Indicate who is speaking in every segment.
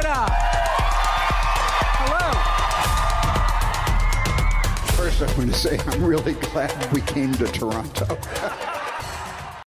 Speaker 1: Canada. Hello.
Speaker 2: First, I want to say I'm really glad we came to Toronto.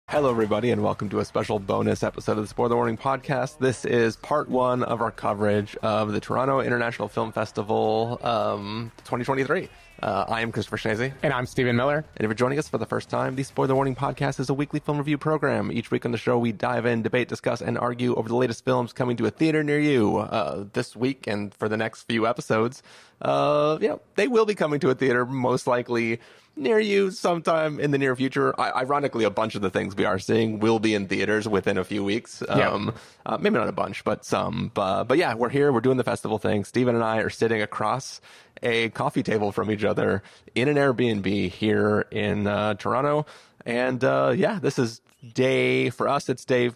Speaker 3: Hello, everybody, and welcome to a special bonus episode of the Spoiler Warning podcast. This is part one of our coverage of the Toronto International Film Festival um, 2023. Uh, I am Christopher Schnese.
Speaker 4: And I'm Stephen Miller.
Speaker 3: And if you're joining us for the first time, the Spoiler Warning podcast is a weekly film review program. Each week on the show, we dive in, debate, discuss, and argue over the latest films coming to a theater near you. Uh, this week and for the next few episodes, uh, you know, they will be coming to a theater most likely near you sometime in the near future. I- ironically, a bunch of the things we are seeing will be in theaters within a few weeks. Um, uh, maybe not a bunch, but some. But, but yeah, we're here. We're doing the festival thing. Stephen and I are sitting across a coffee table from each other in an Airbnb here in uh, Toronto. And uh, yeah, this is day for us. It's day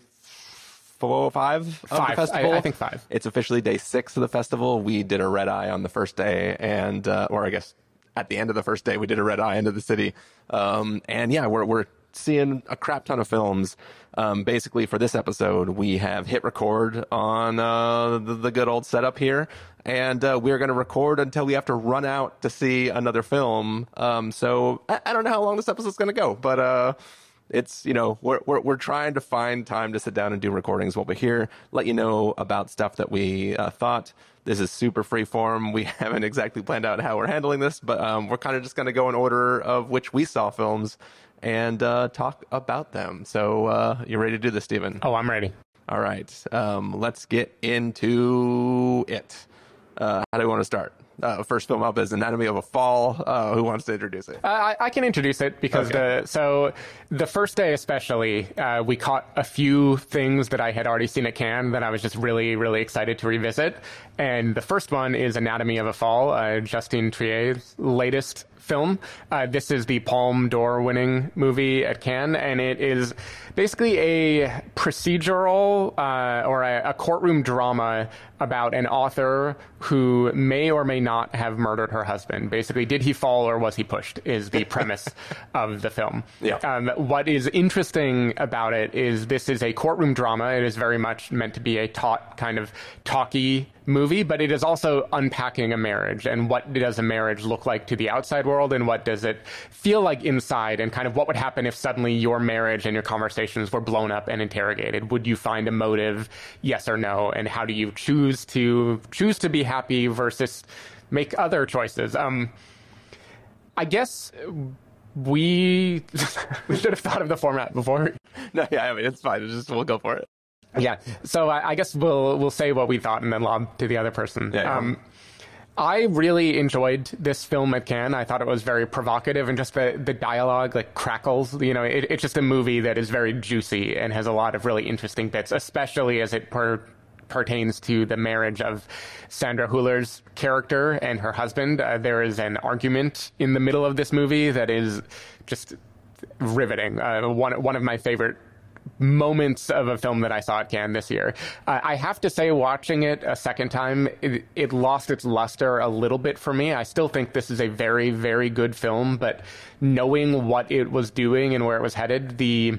Speaker 3: four, five of the
Speaker 4: Five. I-
Speaker 3: festival.
Speaker 4: I think five.
Speaker 3: It's officially day six of the festival. We did a red eye on the first day, and uh, or I guess at the end of the first day, we did a red eye into the city. Um, and yeah, we're we're seeing a crap ton of films. Um, basically, for this episode, we have hit record on uh, the, the good old setup here, and uh, we're going to record until we have to run out to see another film. Um, so I, I don't know how long this episode's going to go, but uh, it's you know we're, we're we're trying to find time to sit down and do recordings while we're here. Let you know about stuff that we uh, thought. This is super free form. We haven't exactly planned out how we're handling this, but um, we're kind of just going to go in order of which we saw films and uh, talk about them. So uh, you ready to do this, Stephen?
Speaker 4: Oh, I'm ready.
Speaker 3: All right. Um, let's get into it. Uh, how do we want to start? Uh, first film up is Anatomy of a Fall. Uh, who wants to introduce it?
Speaker 4: Uh, I, I can introduce it because
Speaker 3: Okay.
Speaker 4: the so the first day especially uh, we caught a few things that I had already seen at Cannes that I was just really really excited to revisit, and the first one is Anatomy of a Fall, uh, Justine Triet's latest film. Uh, this is the Palme d'Or winning movie at Cannes, and it is basically a procedural uh, or a, a courtroom drama about an author who may or may not have murdered her husband. Basically, did he fall or was he pushed? Is the premise of the film.
Speaker 3: Yeah.
Speaker 4: Um, what is interesting about it is this is a courtroom drama. It is very much meant to be a taut kind of talky movie, but it is also unpacking a marriage and what does a marriage look like to the outside world and what does it feel like inside and kind of what would happen if suddenly your marriage and your conversations were blown up and interrogated. Would you find a motive? Yes or no? And how do you choose to choose to be happy versus make other choices? Um, I guess we we should have thought of the format before.
Speaker 3: No, yeah, I mean it's fine. It's just we'll go for it.
Speaker 4: Yeah. So I, I guess we'll we'll say what we thought and then lob to the other person.
Speaker 3: Yeah.
Speaker 4: Um, I really enjoyed this film at Cannes. I thought it was very provocative and just the, the dialogue like crackles. You know, it, it's just a movie that is very juicy and has a lot of really interesting bits, especially as it per, pertains to the marriage of Sandra Hüller's character and her husband. Uh, there is an argument in the middle of this movie that is just riveting. Uh, one one of my favorite moments of a film that I saw at Cannes this year. Uh, I have to say, watching it a second time, it, it lost its luster a little bit for me. I still think this is a very, very good film, but knowing what it was doing and where it was headed, the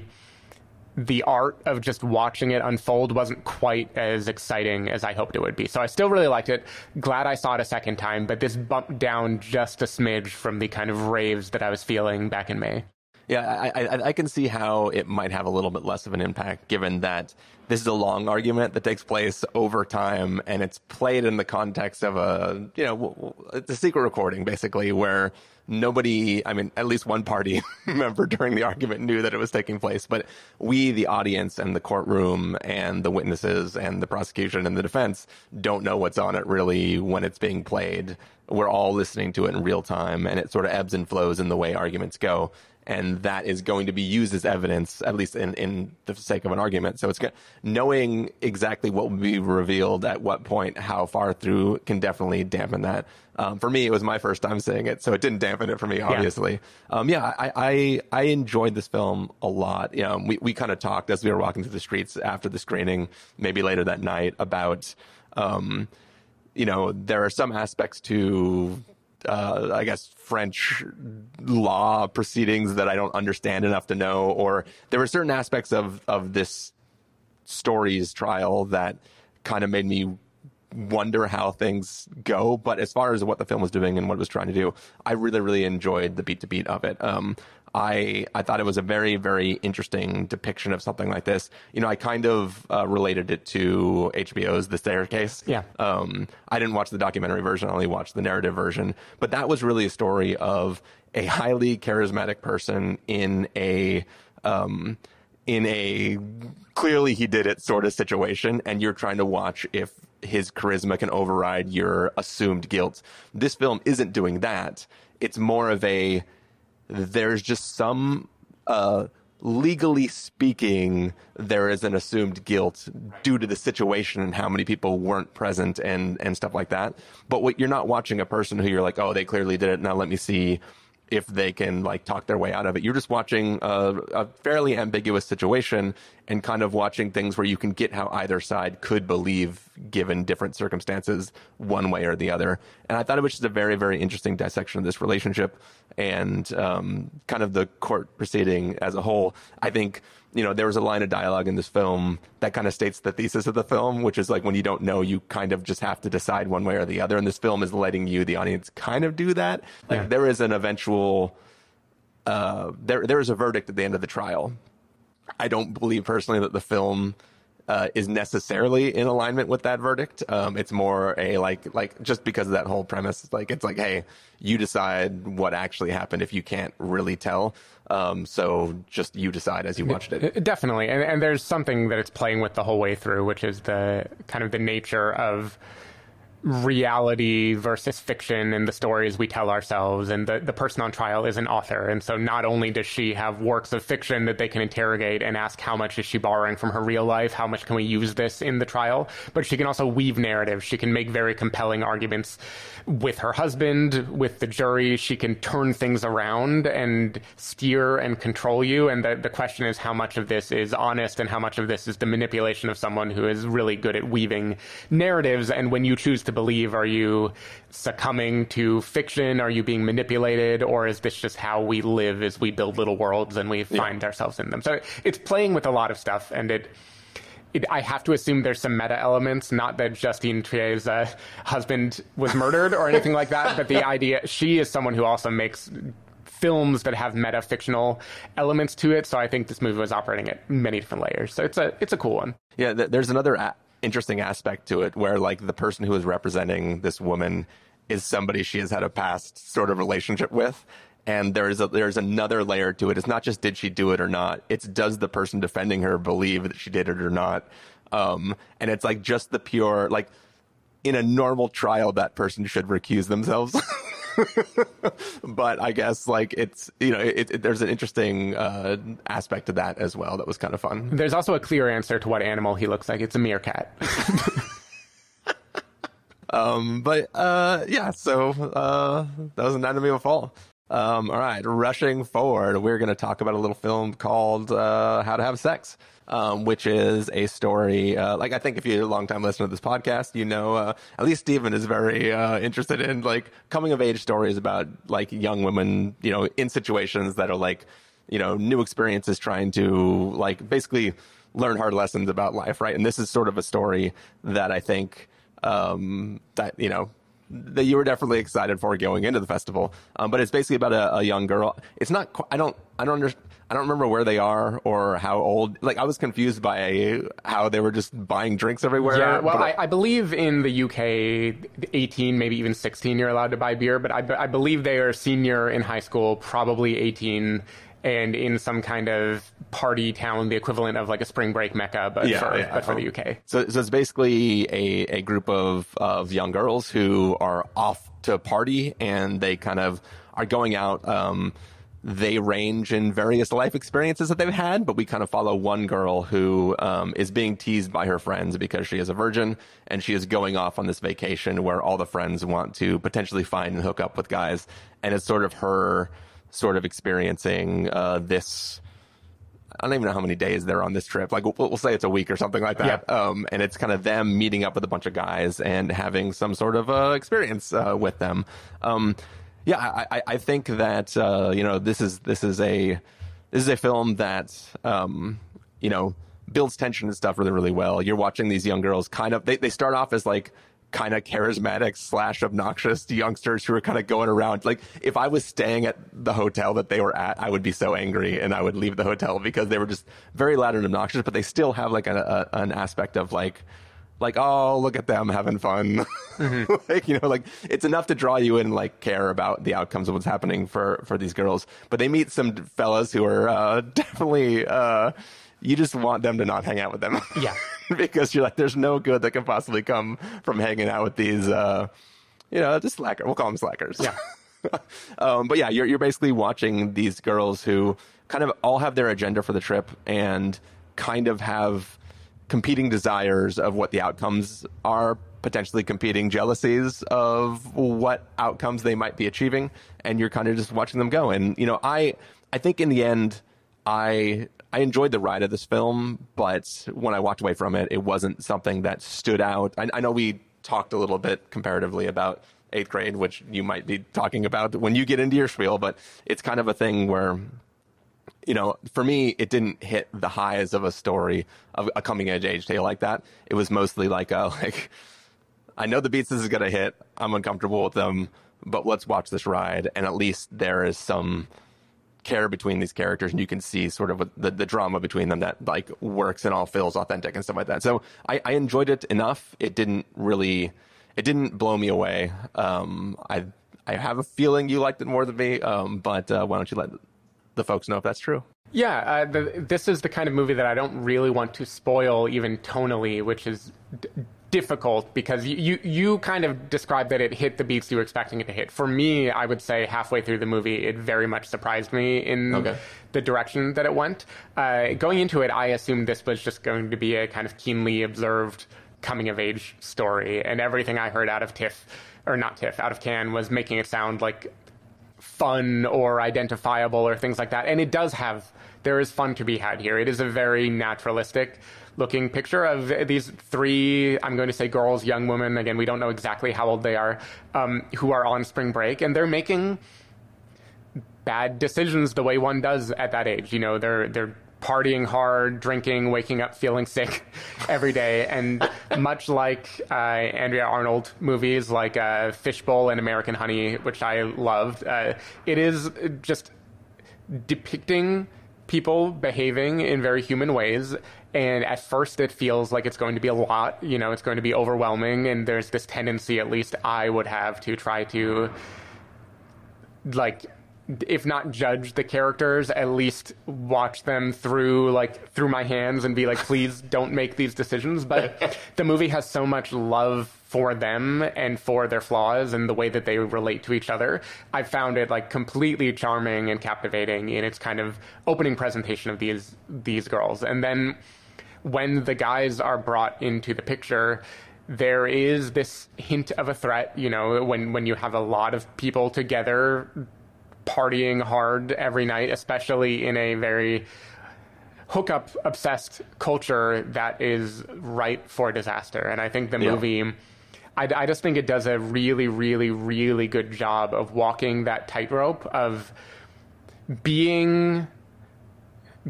Speaker 4: the art of just watching it unfold wasn't quite as exciting as I hoped it would be. So I still really liked it. Glad I saw it a second time, but this bumped down just a smidge from the kind of raves that I was feeling back in May.
Speaker 3: Yeah, I, I, I can see how it might have a little bit less of an impact given that this is a long argument that takes place over time and it's played in the context of a, you know, it's a secret recording basically where nobody, I mean, at least one party member during the argument knew that it was taking place, but we, the audience and the courtroom and the witnesses and the prosecution and the defense don't know what's on it really when it's being played. We're all listening to it in real time and it sort of ebbs and flows in the way arguments go and that is going to be used as evidence, at least in, in the sake of an argument. So it's go- knowing exactly what will be revealed at what point, how far through, can definitely dampen that. Um, for me, it was my first time seeing it, so it didn't dampen it for me, obviously. Yeah, um, yeah I, I I enjoyed this film a lot. You know, we we kind of talked as we were walking through the streets after the screening, maybe later that night, about. Um, you know, there are some aspects to uh, I guess French law proceedings that I don't understand enough to know, or there were certain aspects of of this story's trial that kind of made me wonder how things go. But as far as what the film was doing and what it was trying to do, I really, really enjoyed the beat to beat of it. Um, I I thought it was a very very interesting depiction of something like this. You know, I kind of uh, related it to HBO's The Staircase.
Speaker 4: Yeah.
Speaker 3: Um, I didn't watch the documentary version; I only watched the narrative version. But that was really a story of a highly charismatic person in a um, in a clearly he did it sort of situation, and you're trying to watch if his charisma can override your assumed guilt. This film isn't doing that. It's more of a there's just some uh, legally speaking there is an assumed guilt due to the situation and how many people weren't present and and stuff like that. But what you're not watching a person who you're like oh they clearly did it. Now let me see if they can like talk their way out of it. You're just watching a, a, fairly ambiguous situation and kind of watching things where you can get how either side could believe given different circumstances one way or the other. And I thought it was just a very, very interesting dissection of this relationship and um, kind of the court proceeding as a whole. I think you know, there was a line of dialogue in this film that kind of states the thesis of the film, which is like when you don't know, you kind of just have to decide one way or the other. And this film is letting you, the audience, kind of do that. Like yeah. there is an eventual, uh, there there is a verdict at the end of the trial. I don't believe personally that the film uh, is necessarily in alignment with that verdict. Um, it's more a like like just because of that whole premise. Like it's like, hey, you decide what actually happened if you can't really tell. Um, so just you decide as you watched it.
Speaker 4: Definitely, and and there's something that it's playing with the whole way through, which is the kind of the nature of reality versus fiction and the stories we tell ourselves. And the, the person on trial is an author. And so not only does she have works of fiction that they can interrogate and ask how much is she borrowing from her real life, how much can we use this in the trial, but she can also weave narratives. She can make very compelling arguments with her husband, with the jury. She can turn things around and steer and control you. And the, the question is how much of this is honest and how much of this is the manipulation of someone who is really good at weaving narratives. And when you choose to believe? Are you succumbing to fiction? Are you being manipulated? Or is this just how we live as we build little worlds and we find yeah. ourselves in them? So it's playing with a lot of stuff and it, it, I have to assume there's some meta elements, not that Justine Triet's uh, husband was murdered or anything like that, but the idea she is someone who also makes films that have meta fictional elements to it. So I think this movie was operating at many different layers. So it's a it's a cool one.
Speaker 3: Yeah, th- there's another a- interesting aspect to it where like the person who is representing this woman is somebody she has had a past sort of relationship with and there's a, there's another layer to it. It's not just did she do it or not. It's does the person defending her believe that she did it or not. Um, and it's like just the pure like in a normal trial that person should recuse themselves. but I guess like it's you know it, it, there's an interesting uh, aspect to that as well that was kind of fun.
Speaker 4: There's also a clear answer to what animal he looks like. It's a meerkat.
Speaker 3: um, but uh, yeah, so uh, that was Anatomy of a Fall. Um, all right, rushing forward, we're going to talk about a little film called uh, How to Have Sex um, which is a story. Uh, like I think if you're a long time listener to this podcast, you know uh, at least Stephen is very uh, interested in like coming of age stories about like young women, you know, in situations that are like you know new experiences, trying to like basically learn hard lessons about life, right? And this is sort of a story that I think um, that you know that you were definitely excited for going into the festival. Um, but it's basically about a, a, young girl. It's not. I don't. I don't understand. I don't remember where they are or how old. Like I was confused by how they were just buying drinks everywhere.
Speaker 4: Yeah, well, I, I, believe in the UK, 18, maybe even 16, you're allowed to buy beer. But I, I believe they are senior in high school, probably 18 and in some kind of party town, the equivalent of like a spring break mecca, but yeah, for, yeah. But for the UK.
Speaker 3: So, so it's basically a, a group of, of young girls who are off to party and they kind of are going out. Um, they range in various life experiences that they've had, but we kind of follow one girl who um, is being teased by her friends because she is a virgin and she is going off on this vacation where all the friends want to potentially find and hook up with guys. And it's sort of her sort of experiencing uh, this. I don't even know how many days they're on this trip. Like we'll, we'll say it's a week or something like that. Yeah. Um, and it's kind of them meeting up with a bunch of guys and having some sort of uh, experience uh, with them. Um, yeah, I, I, think that uh, you know this is this is a this is a film that um, you know builds tension and stuff really really well. You're watching these young girls kind of they, they start off as like kind of charismatic slash obnoxious youngsters who are kind of going around. Like if I was staying at the hotel that they were at, I would be so angry and I would leave the hotel because they were just very loud and obnoxious. But they still have like a, a, an aspect of like like oh look at them having fun mm-hmm. like you know like it's enough to draw you in like care about the outcomes of what's happening for for these girls but they meet some fellas who are uh, definitely uh, you just want them to not hang out with them.
Speaker 4: Yeah.
Speaker 3: Because you're like there's no good that can possibly come from hanging out with these uh, you know just slacker we'll call them slackers.
Speaker 4: Yeah.
Speaker 3: Um, but yeah you're, you're basically watching these girls who kind of all have their agenda for the trip and kind of have competing desires of what the outcomes are, potentially competing jealousies of what outcomes they might be achieving, and you're kind of just watching them go. And you know, I I think in the end, I I enjoyed the ride of this film, but when I walked away from it, it wasn't something that stood out. I, I know we talked a little bit comparatively about eighth grade, which you might be talking about when you get into your spiel, but it's kind of a thing where you know, for me, it didn't hit the highs of a story of a coming edge age tale like that. It was mostly like oh, a like, I know the beats this is gonna hit. I'm uncomfortable with them, but let's watch this ride, and at least there is some care between these characters, and you can see sort of the the drama between them that like works and all feels authentic and stuff like that. So I, I enjoyed it enough. It didn't really, it didn't blow me away. Um, I I have a feeling you liked it more than me, um, but uh, why don't you let the folks know if that's true.
Speaker 4: Yeah, uh, the, this is the kind of movie that I don't really want to spoil, even tonally, which is d- difficult because you, you, you kind of described that it hit the beats you were expecting it to hit. For me, I would say halfway through the movie, it very much surprised me in okay. the direction that it went. Uh, going into it, I assumed this was just going to be a kind of keenly observed coming of age story, and everything I heard out of TIFF or not TIFF, out of Cannes was making it sound like fun or identifiable or things like that. And it does have, there is fun to be had here. It is a very naturalistic looking picture of these three, I'm going to say girls, young women. Again, we don't know exactly how old they are, um, who are on spring break and they're making bad decisions the way one does at that age. You know, they're, they're, partying hard, drinking, waking up feeling sick every day. And much like uh, Andrea Arnold movies like uh, Fishbowl and American Honey, which I loved, uh, it is just depicting people behaving in very human ways. And at first, it feels like it's going to be a lot. You know, it's going to be overwhelming. And there's this tendency, at least I would have, to try to like if not judge the characters, at least watch them through like through my hands and be like, please don't make these decisions. But the movie has so much love for them and for their flaws and the way that they relate to each other. I found it like completely charming and captivating in its kind of opening presentation of these these girls. And then when the guys are brought into the picture, there is this hint of a threat, you know, when, when you have a lot of people together partying hard every night, especially in a very hookup obsessed culture that is ripe for disaster. And I think the yeah. movie, I, I, just think it does a really, really, really good job of walking that tightrope of being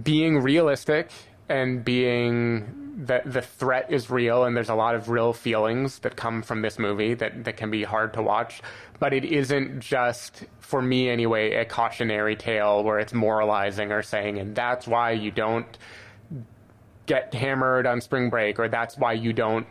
Speaker 4: being realistic and being the the threat is real and there's a lot of real feelings that come from this movie that that can be hard to watch. But it isn't just for me anyway a cautionary tale where it's moralizing or saying and that's why you don't get hammered on spring break or that's why you don't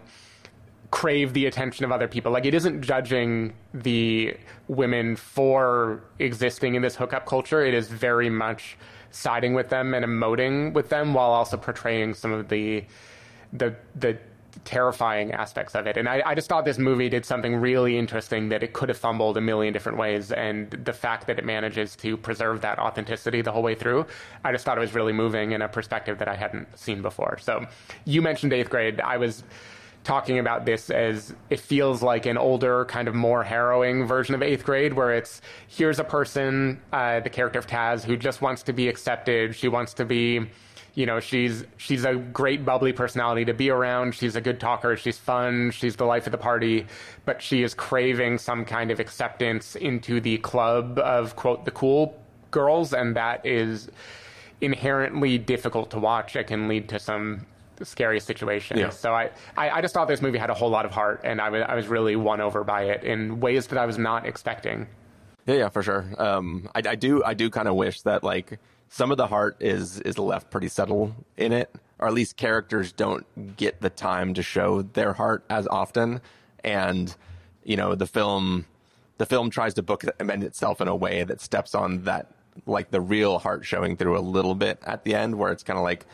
Speaker 4: crave the attention of other people like it isn't judging the women for existing in this hookup culture it is very much siding with them and emoting with them while also portraying some of the the the terrifying aspects of it. And I, I, just thought this movie did something really interesting that it could have fumbled a million different ways. And the fact that it manages to preserve that authenticity the whole way through, I just thought it was really moving in a perspective that I hadn't seen before. So you mentioned eighth grade. I was talking about this as it feels like an older, kind of more harrowing version of eighth grade, where it's here's a person, uh, the character of Taz, who just wants to be accepted. She wants to be you know she's she's a great bubbly personality to be around. She's a good talker. She's fun. She's the life of the party. But she is craving some kind of acceptance into the club of quote the cool girls. And that is inherently difficult to watch. It can lead to some scary situation.
Speaker 3: Yeah.
Speaker 4: So I, I, I just thought this movie had a whole lot of heart, and I was I was really won over by it in ways that I was not expecting.
Speaker 3: Yeah, yeah, for sure. Um, I, I do, I do kind of wish that like some of the heart is is left pretty subtle in it, or at least characters don't get the time to show their heart as often. And you know, the film, the film tries to bookend itself in a way that steps on that, like the real heart showing through a little bit at the end, where it's kind of like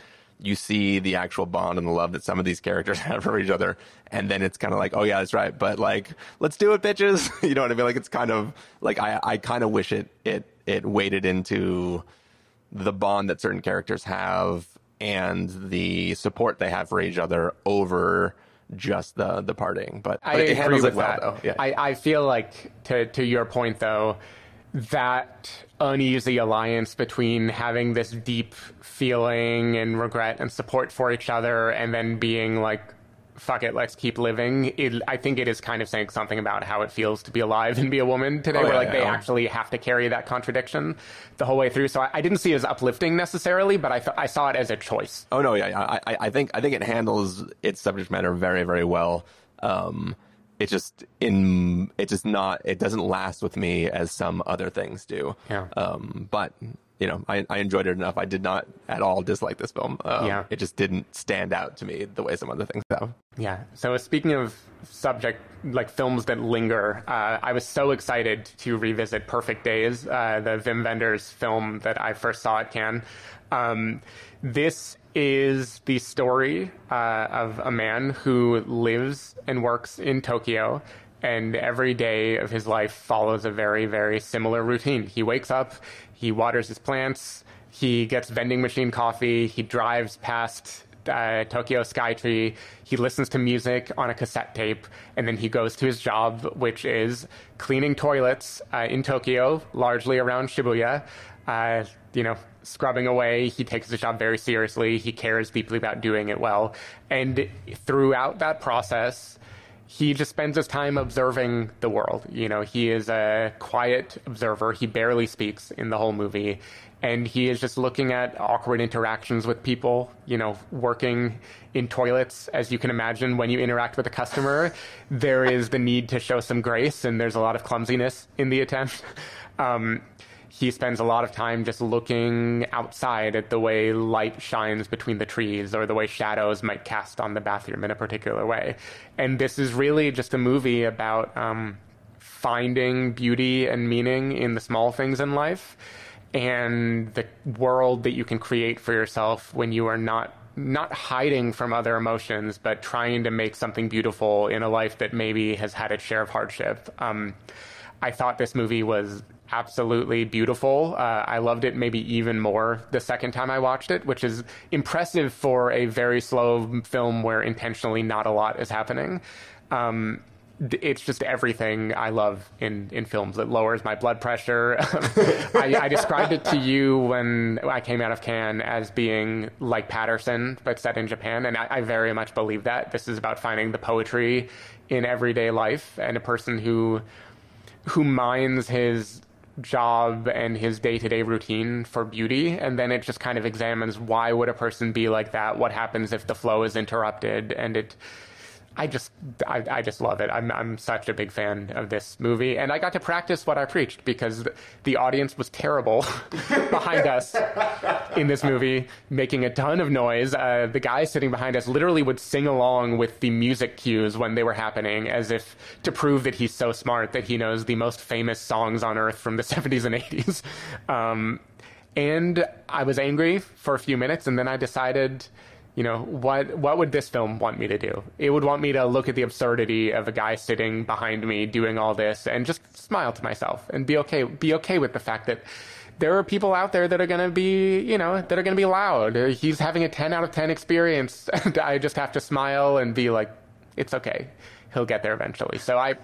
Speaker 3: you see the actual bond and the love that some of these characters have for each other. And then it's kind of like, oh yeah, that's right. But like, let's do it, bitches. you know what I mean? Like, it's kind of like, I, I kind of wish it, it, it waded into the bond that certain characters have and the support they have for each other over just the, the parting. But,
Speaker 4: I
Speaker 3: it
Speaker 4: agree
Speaker 3: handles
Speaker 4: with
Speaker 3: it well
Speaker 4: that.
Speaker 3: though. Yeah.
Speaker 4: I, I feel like to to your point though, that uneasy alliance between having this deep feeling and regret and support for each other and then being like fuck it let's keep living it, i think it is kind of saying something about how it feels to be alive and be a woman today
Speaker 3: Oh,
Speaker 4: where
Speaker 3: yeah,
Speaker 4: like
Speaker 3: yeah,
Speaker 4: they
Speaker 3: yeah.
Speaker 4: actually have to carry that contradiction the whole way through so i, I didn't see it as uplifting necessarily but i, th- I saw it as a choice
Speaker 3: Oh no, yeah, yeah. I, I- I think I think it handles its subject matter very, very well. Um, it just in it just not it doesn't last with me as some other things do.
Speaker 4: Yeah.
Speaker 3: Um, but you know, I, I enjoyed it enough. I did not at all dislike this film. Um,
Speaker 4: Yeah.
Speaker 3: It just didn't stand out to me the way some other things have.
Speaker 4: Yeah. So speaking of subject like films that linger, uh, I was so excited to revisit Perfect Days, uh, the Wim Wenders film that I first saw at Cannes. Um, this is the story uh, of a man who lives and works in Tokyo. And every day of his life follows a very, very similar routine. He wakes up, he waters his plants, he gets vending machine coffee, he drives past uh, Tokyo Skytree. He listens to music on a cassette tape, and then he goes to his job, which is cleaning toilets uh, in Tokyo, largely around Shibuya. Uh, you know, scrubbing away. He takes the job very seriously. He cares deeply about doing it well. And throughout that process, he just spends his time observing the world. You know, he is a quiet observer. He barely speaks in the whole movie. And he is just looking at awkward interactions with people, you know, working in toilets. As you can imagine, when you interact with a customer, there is the need to show some grace, and there's a lot of clumsiness in the attempt. Um, he spends a lot of time just looking outside at the way light shines between the trees or the way shadows might cast on the bathroom in a particular way. And this is really just a movie about um, finding beauty and meaning in the small things in life and the world that you can create for yourself when you are not not hiding from other emotions, but trying to make something beautiful in a life that maybe has had its share of hardship. Um, I thought this movie was absolutely beautiful. Uh, I loved it maybe even more the second time I watched it, which is impressive for a very slow film where intentionally not a lot is happening. Um, it's just everything I love in, in films. It lowers my blood pressure. I, I described it to you when I came out of Cannes as being like Paterson, but set in Japan, and I, I very much believe that. This is about finding the poetry in everyday life and a person who who minds his job and his day-to-day routine for beauty and then it just kind of examines why would a person be like that? What happens if the flow is interrupted and it I just I, I just love it. I'm I'm such a big fan of this movie, and I got to practice what I preached because the audience was terrible behind us in this movie, making a ton of noise. Uh, the guy sitting behind us literally would sing along with the music cues when they were happening, as if to prove that he's so smart that he knows the most famous songs on earth from the 70s and 80s. Um, and I was angry for a few minutes, and then I decided you know what what would this film want me to do? It would want me to look at the absurdity of a guy sitting behind me doing all this and just smile to myself and be okay be okay with the fact that there are people out there that are going to be you know that are going to be loud. He's having a 10 out of 10 experience and i just have to smile and be like it's okay. He'll get there eventually. So i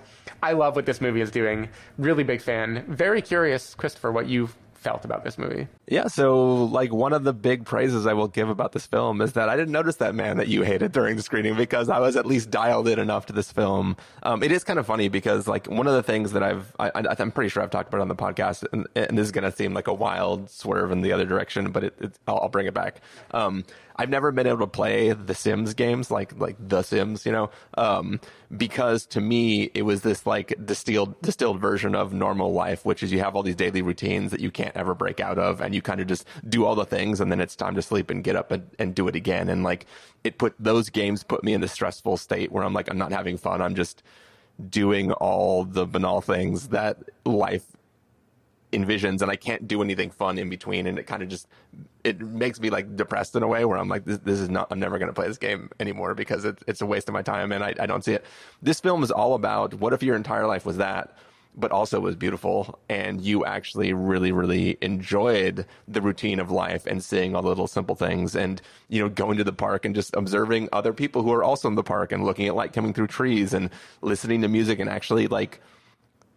Speaker 4: i love what this movie is doing. Really big fan. Very curious christopher what you felt about this movie
Speaker 3: Yeah, so like one of the big praises I will give about this film is that I didn't notice that man that you hated during the screening because I was at least dialed in enough to this film. Um, it is kind of funny because like one of the things that I've, I, I'm pretty sure I've talked about on the podcast, and, and this is going to seem like a wild swerve in the other direction, but it, it, I'll, I'll bring it back. Um, I've never been able to play the Sims games like like the Sims, you know, um, because to me it was this like distilled distilled version of normal life, which is you have all these daily routines that you can't ever break out of, and you kind of just do all the things, and then it's time to sleep and get up and, and do it again, and like it put those games put me in this stressful state where I'm like I'm not having fun, I'm just doing all the banal things that life envisions and I can't do anything fun in between and it kind of just it makes me like depressed in a way where I'm like this, this is not I'm never going to play this game anymore because it, it's a waste of my time and I, I don't see it. This film is all about what if your entire life was that but also was beautiful and you actually really really enjoyed the routine of life and seeing all the little simple things and you know going to the park and just observing other people who are also in the park and looking at light coming through trees and listening to music and actually like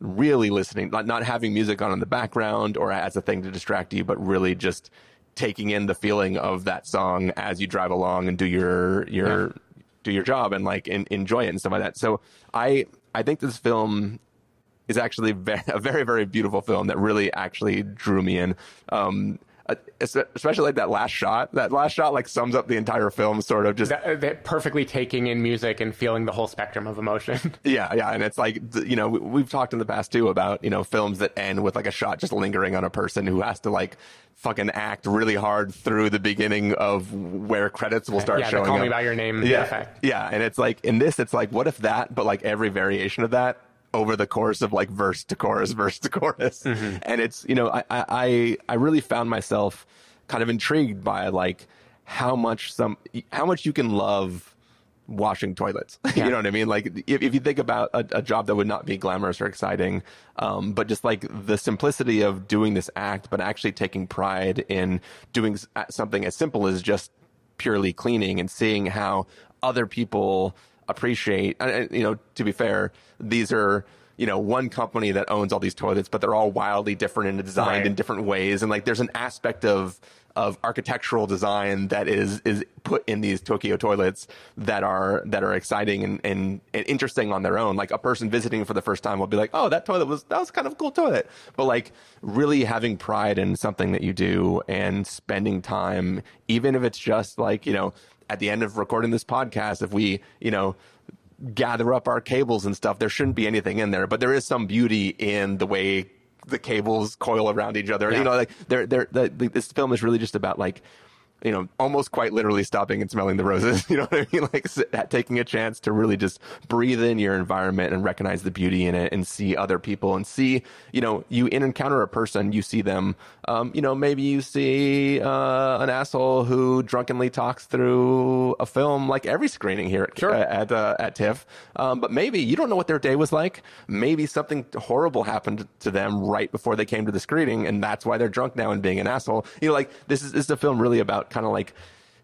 Speaker 3: really listening, not, not having music on in the background or as a thing to distract you, but really just taking in the feeling of that song as you drive along and do your, your, yeah. do your job and like in, enjoy it and stuff like that. So I, I think this film is actually a very, very beautiful film that really actually drew me in. Um, Uh, especially like that last shot. That last shot like sums up the entire film, sort of just
Speaker 4: that, uh, that perfectly taking in music and feeling the whole spectrum of emotion.
Speaker 3: yeah, yeah, and it's like you know we've talked in the past too about you know films that end with like a shot just lingering on a person who has to like fucking act really hard through the beginning of where credits will start
Speaker 4: yeah,
Speaker 3: showing.
Speaker 4: Call
Speaker 3: up.
Speaker 4: me by your name.
Speaker 3: Yeah,
Speaker 4: effect.
Speaker 3: yeah, and it's like in this, it's like what if that, but like every variation of that over the course of like verse to chorus, verse to chorus. Mm-hmm. And it's, you know, I, I, I really found myself kind of intrigued by like how much some, how much you can love washing toilets. Yeah. you know what I mean? Like if, if you think about a, a, job that would not be glamorous or exciting, um, but just like the simplicity of doing this act, but actually taking pride in doing something as simple as just purely cleaning and seeing how other people appreciate, uh, uh, you know, to be fair, these are, you know, one company that owns all these toilets, but they're all wildly different and designed right. in different ways. And like, there's an aspect of, of architectural design that is is put in these Tokyo toilets that are that are exciting and, and, and interesting on their own. Like a person visiting for the first time will be like, "Oh, that toilet was that was kind of a cool toilet." But like really having pride in something that you do and spending time, even if it's just like you know at the end of recording this podcast, if we, you know, gather up our cables and stuff, there shouldn't be anything in there, but there is some beauty in the way the cables coil around each other. Yeah. You know, like they're, they're, the, this film is really just about like you know, almost quite literally stopping and smelling the roses. You know what I mean? Like taking a chance to really just breathe in your environment and recognize the beauty in it and see other people and see, you know, you encounter a person, you see them, um, you know, maybe you see uh, an asshole who drunkenly talks through a film like every screening here at
Speaker 4: sure.
Speaker 3: at, uh, at TIFF. Um, but maybe you don't know what their day was like. Maybe something horrible happened to them right before they came to the screening, and that's why they're drunk now and being an asshole. You know, like this is this is a film really about kind of like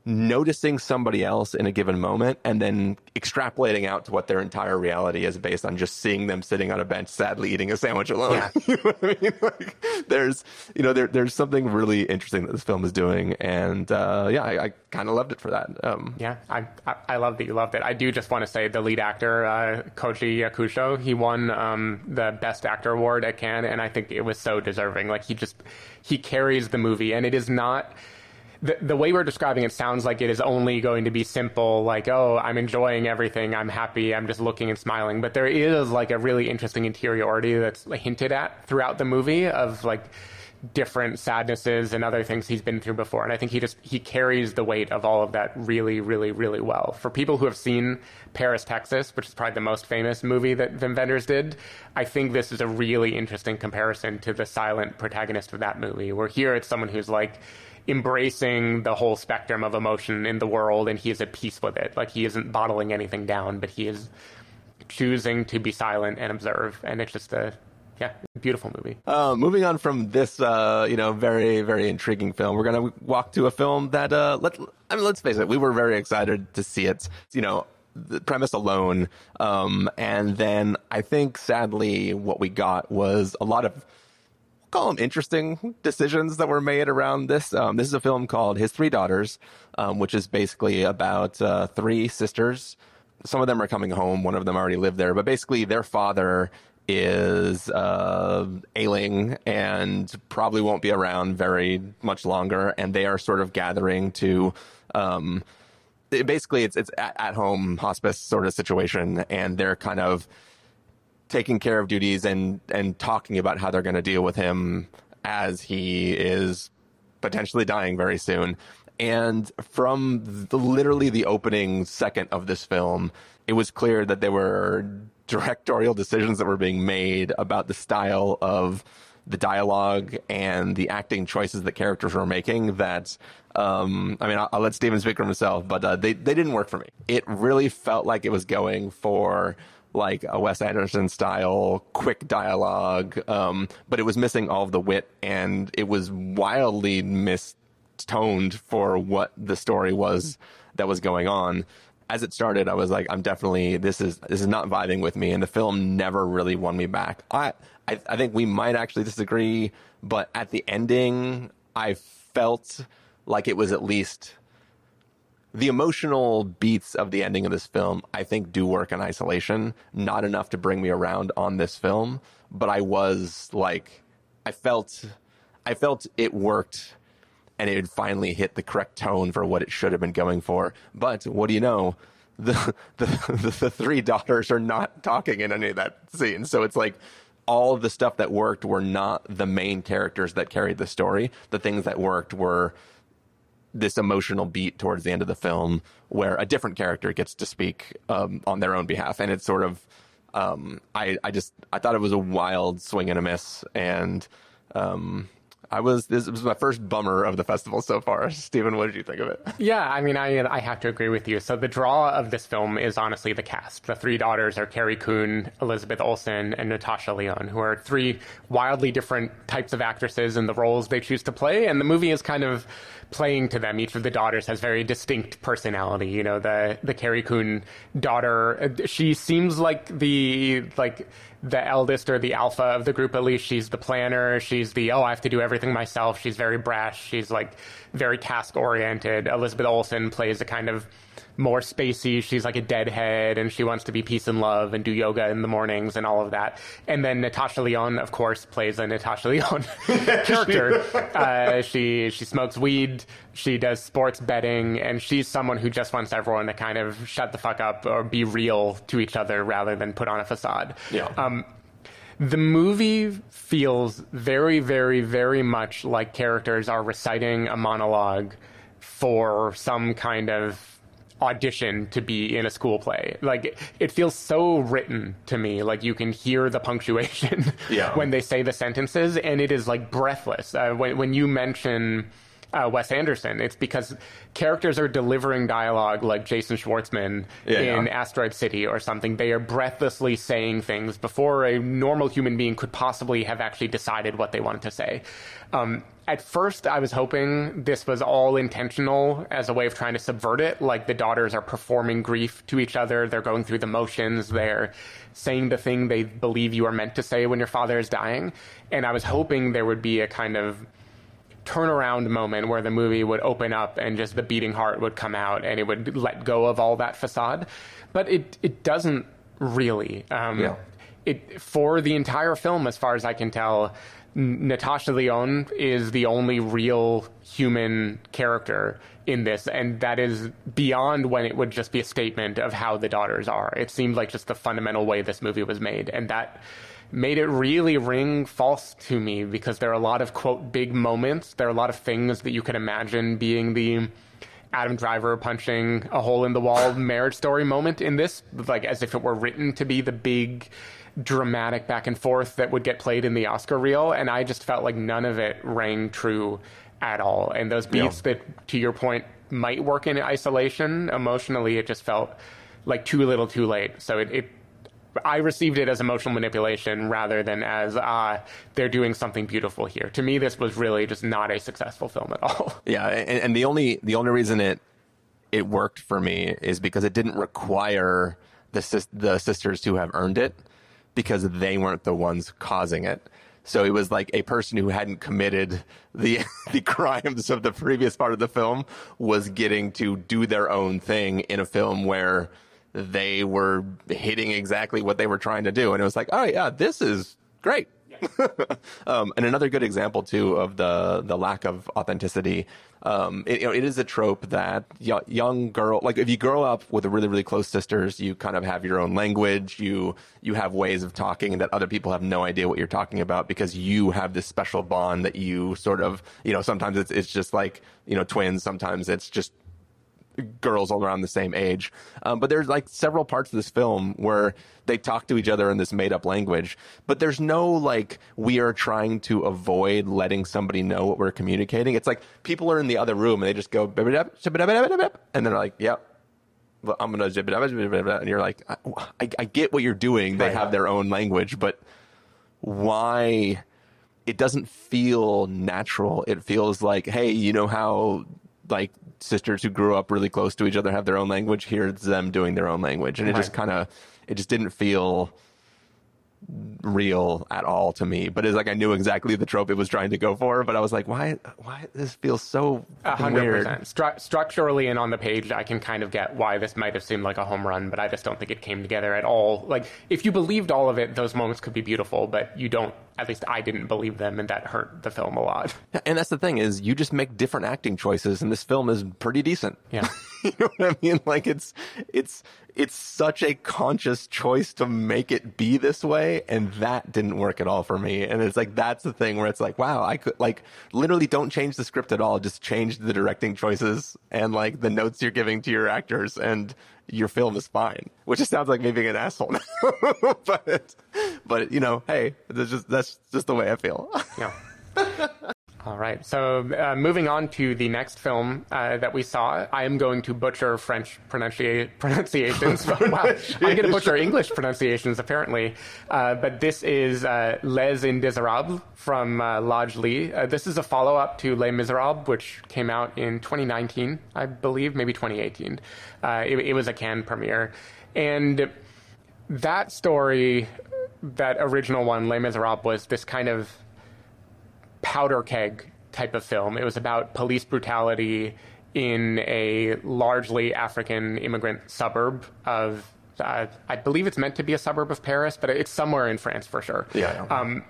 Speaker 3: noticing somebody else in a given moment and then extrapolating out to what their entire reality is based on just seeing them sitting on a bench sadly eating a sandwich alone.
Speaker 4: Yeah.
Speaker 3: you know I mean? like, there's you know there, there's something really interesting that this film is doing and uh, yeah I, I kind of loved it for that. Um,
Speaker 4: yeah, I, I, I love that you loved it. I do just want to say the lead actor uh, Koji Yakusho he won um, the best actor award at Cannes and I think it was so deserving. Like he just he carries the movie and it is not the, the way we're describing it sounds like it is only going to be simple, like, oh, I'm enjoying everything, I'm happy, I'm just looking and smiling. But there is like a really interesting interiority that's hinted at throughout the movie of like different sadnesses and other things he's been through before. And I think he just he carries the weight of all of that really, really, really well. For people who have seen Paris, Texas, which is probably the most famous movie that Wim Wenders did, I think this is a really interesting comparison to the silent protagonist of that movie. Where here it's someone who's like embracing the whole spectrum of emotion in the world and he is at peace with it. Like he isn't bottling anything down, but he is choosing to be silent and observe. And it's just a yeah, beautiful movie.
Speaker 3: Uh, moving on from this, uh, you know, very very intriguing film, we're gonna walk to a film that uh, let I mean, let's face it, we were very excited to see it. You know, the premise alone, um, and then I think sadly what we got was a lot of call them interesting decisions that were made around this. Um, this is a film called His Three Daughters, um, which is basically about uh, three sisters. Some of them are coming home. One of them already lived there, but basically their father is uh, ailing and probably won't be around very much longer, and they are sort of gathering to um, basically it's it's at, at home hospice sort of situation, and they're kind of taking care of duties and and talking about how they're going to deal with him as he is potentially dying very soon. And from the, literally the opening second of this film, it was clear that there were directorial decisions that were being made about the style of the dialogue and the acting choices that characters were making that um, I mean, I'll, I'll, let Stephen speak for himself, but uh, they they didn't work for me. It really felt like it was going for like a Wes Anderson style quick dialogue, um, but it was missing all of the wit, and it was wildly mistoned for what the story was that was going on. As it started, I was like, I'm definitely this is this is not vibing with me, and the film never really won me back. I I, I think we might actually disagree, but at the ending, I felt like it was at least the emotional beats of the ending of this film, I think, do work in isolation. Not enough to bring me around on this film, but I was like, I felt, I felt it worked, and it finally hit the correct tone for what it should have been going for. But what do you know? The the the, the three daughters are not talking in any of that scene, so it's like all of the stuff that worked were not the main characters that carried the story. The things that worked were this emotional beat towards the end of the film where a different character gets to speak um, on their own behalf, and it's sort of um, I I just I thought it was a wild swing and a miss, and um, I was this was my first bummer of the festival so far. Stephen, what did you think of it?
Speaker 4: Yeah, I mean, I I have to agree with you. So the draw of this film is honestly the cast. The three daughters are Carrie Coon, Elizabeth Olsen, and Natasha Lyonne, who are three wildly different types of actresses in the roles they choose to play. And the movie is kind of playing to them. Each of the daughters has very distinct personality. You know, the the Carrie Coon daughter, uh, she seems like the like the eldest or the alpha of the group. At least she's the planner. She's the oh, I have to do everything myself. She's very brash. She's like very task oriented. Elizabeth Olsen plays a kind of more spacey. She's like a deadhead and she wants to be peace and love and do yoga in the mornings and all of that. And then Natasha Lyonne, of course, plays a Natasha Lyonne character. Uh, she she smokes weed, she does sports betting, and she's someone who just wants everyone to kind of shut the fuck up or be real to each other rather than put on a facade.
Speaker 3: Yeah. Um,
Speaker 4: the movie feels very, very, very much like characters are reciting a monologue for some kind of audition to be in a school play. Like it feels so written to me. Like you can hear the punctuation
Speaker 3: yeah.
Speaker 4: when they say the sentences, and it is like breathless. Uh, when when you mention. Uh, Wes Anderson. It's because characters are delivering dialogue like Jason Schwartzman yeah, in yeah. Asteroid City or something. They are breathlessly saying things before a normal human being could possibly have actually decided what they wanted to say. Um, at first, I was hoping this was all intentional as a way of trying to subvert it. Like the daughters are performing grief to each other, they're going through the motions, they're saying the thing they believe you are meant to say when your father is dying. And I was hoping there would be a kind of turnaround moment where the movie would open up and just the beating heart would come out and it would let go of all that facade. But it, it doesn't really. Um,
Speaker 3: yeah.
Speaker 4: It, for the entire film, as far as I can tell, Natasha Lyonne is the only real human character in this, and that is beyond when it would just be a statement of how the daughters are. It seemed like just the fundamental way this movie was made, and that made it really ring false to me because there are a lot of quote big moments. There are a lot of things that you could imagine being the Adam Driver punching a hole in the wall marriage story moment in this, like as if it were written to be the big dramatic back and forth that would get played in the Oscar reel, and I just felt like none of it rang true at all. And those beats yeah. that, to your point, might work in isolation, emotionally, it just felt like too little, too late. So it, it I received it as emotional manipulation rather than as uh, they're doing something beautiful here. To me, this was really just not a successful film at all.
Speaker 3: Yeah, and, and the only the only reason it it worked for me is because it didn't require the the sisters to have earned it because they weren't the ones causing it. So it was like a person who hadn't committed the the crimes of the previous part of the film was getting to do their own thing in a film where they were hitting exactly what they were trying to do, and it was like, oh yeah, this is great. um, and another good example too of the the lack of authenticity. Um, it, you know, it is a trope that young girl, like if you grow up with really really close sisters, you kind of have your own language. You you have ways of talking that other people have no idea what you're talking about because you have this special bond that you sort of you know. Sometimes it's it's just like you know twins. Sometimes it's just girls all around the same age. Um, but there's like several parts of this film where they talk to each other in this made up language, but there's no like we are trying to avoid letting somebody know what we're communicating. It's like people are in the other room and they just go and they're like, yep. I'm gonna and you're like, I, I, I get what you're doing. They have their own language, but why? It doesn't feel natural. It feels like, hey, you know how like sisters who grew up really close to each other have their own language. Here's them doing their own language, and it just kind of, it just didn't feel real at all to me. But it's like I knew exactly the trope it was trying to go for, but I was like, why? Why this feels so
Speaker 4: hundred
Speaker 3: weird?
Speaker 4: percent. Stru- structurally and on the page, I can kind of get why this might have seemed like a home run, but I just don't think it came together at all. Like, if you believed all of it, those moments could be beautiful, but you don't. At least I didn't believe them, and that hurt the film a lot.
Speaker 3: And that's the thing is, you just make different acting choices, and this film is pretty decent.
Speaker 4: Yeah.
Speaker 3: you know what I mean? Like it's it's it's such a conscious choice to make it be this way, and that didn't work at all for me. And it's like that's the thing where it's like, wow, I could like literally don't change the script at all, just change the directing choices and like the notes you're giving to your actors, and your film is fine. Which just sounds like me being an asshole now, but but you know, hey, that's just that's just the way I feel.
Speaker 4: Yeah. All right. So, uh, moving on to the next film uh, that we saw, I am going to butcher French pronunci- pronunciations. wow, I'm going to butcher English pronunciations apparently. Uh, but this is uh, Les Indésirables from uh, Ladj Ly. Uh, this is a follow-up to Les Miserables, which came out in 2019, I believe, maybe 2018. Uh, it, it was a Cannes premiere, and that story, that original one, Les Miserables, was this kind of powder keg type of film. It was about police brutality in a largely African immigrant suburb of, uh, I believe it's meant to be a suburb of Paris, but it's somewhere in France for sure.
Speaker 3: Yeah.
Speaker 4: Um,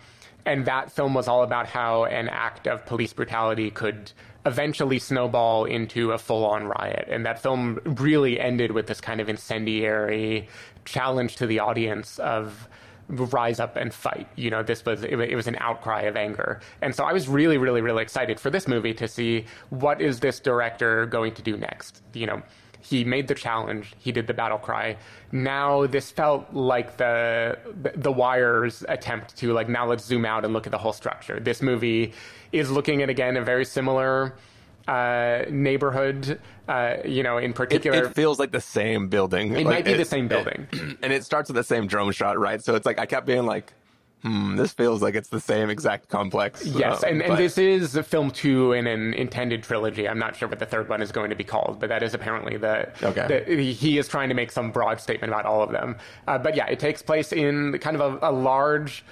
Speaker 4: and that film was all about how an act of police brutality could eventually snowball into a full on riot. And that film really ended with this kind of incendiary challenge to the audience of rise up and fight. You know, this was it, was an outcry of anger. And so I was really really really excited for this movie to see what is this director going to do next. You know, he made the challenge, he did the battle cry. Now this felt like the the Wire's attempt to like now let's zoom out and look at the whole structure. This movie is looking at again a very similar uh, neighborhood. Uh, you know, in particular,
Speaker 3: it feels like the same building.
Speaker 4: It
Speaker 3: Like,
Speaker 4: might be the same building.
Speaker 3: and it starts with the same drone shot, right? So it's like I kept being like, "Hmm, this feels like it's the same exact complex."
Speaker 4: Yes,
Speaker 3: Uh,
Speaker 4: and, and
Speaker 3: but-
Speaker 4: this is a film two in an intended trilogy. I'm not sure what the third one is going to be called, but that is apparently the.
Speaker 3: Okay.
Speaker 4: the- he is trying to make some broad statement about all of them. Uh, but yeah, it takes place in kind of a, a large,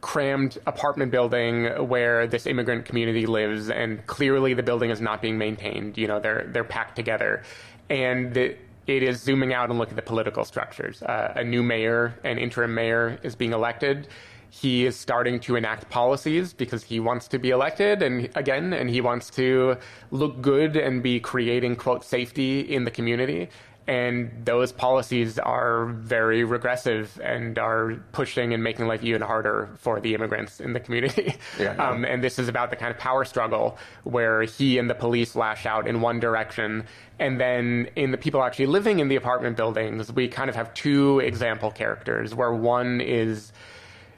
Speaker 4: crammed apartment building where this immigrant community lives, and clearly the building is not being maintained. You know, they're they're packed together, and. it is zooming out and looking at the political structures. Uh, a new mayor, an interim mayor, is being elected he is starting to enact policies because he wants to be elected and again and he wants to look good and be creating quote safety in the community and those policies are very regressive and are pushing and making life even harder for the immigrants in the community
Speaker 3: Yeah, yeah.
Speaker 4: um, and this is about the kind of power struggle where he and the police lash out in one direction and then in the people actually living in the apartment buildings we kind of have two example characters where one is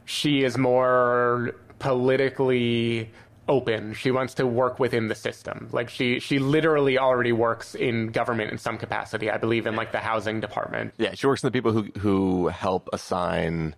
Speaker 4: she is more politically open. She wants to work within the system. Like she she literally already works in government in some capacity. I believe in like the housing department.
Speaker 3: yeah, she works with the people who who help assign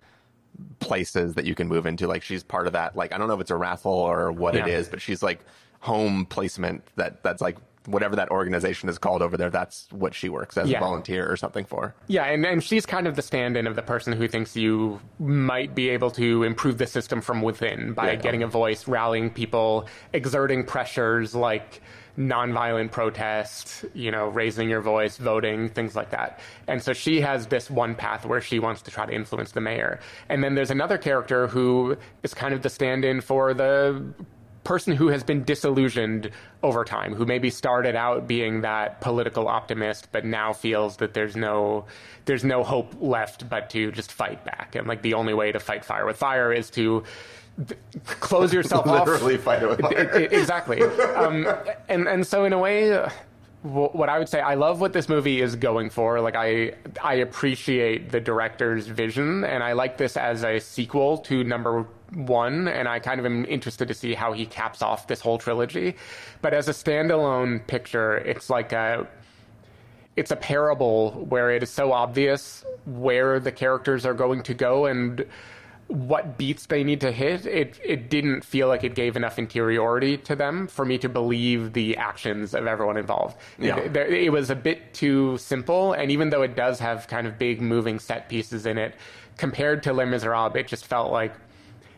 Speaker 3: places that you can move into. Like she's part of that. Like I don't know if it's a raffle or what it
Speaker 4: Yeah.
Speaker 3: is, but she's like home placement. That that's like whatever that organization is called over there. That's what she works as
Speaker 4: Yeah.
Speaker 3: a volunteer or something for.
Speaker 4: Yeah, and, and she's kind of the stand-in of the person who thinks you might be able to improve the system from within by
Speaker 3: Yeah.
Speaker 4: getting a voice, rallying people, exerting pressures like nonviolent protest, you know, raising your voice, voting, things like that. And so she has this one path where she wants to try to influence the mayor. And then there's another character who is kind of the stand in for the person who has been disillusioned over time, who maybe started out being that political optimist, but now feels that there's no there's no hope left but to just fight back. And like the only way to fight fire with fire is to close yourself
Speaker 3: Literally
Speaker 4: off.
Speaker 3: Literally fight it with fire.
Speaker 4: It- it- exactly. Um, and and so in a way, what I would say, I love what this movie is going for. Like I I appreciate the director's vision, and I like this as a sequel to number one. And I kind of am interested to see how he caps off this whole trilogy. But as a standalone picture, it's like a it's a parable where it is so obvious where the characters are going to go and what beats they need to hit. It it didn't feel like it gave enough interiority to them for me to believe the actions of everyone involved.
Speaker 3: Yeah.
Speaker 4: It, there- it was a bit too simple, and even though it does have kind of big moving set pieces in it, compared to Les Miserables, it just felt like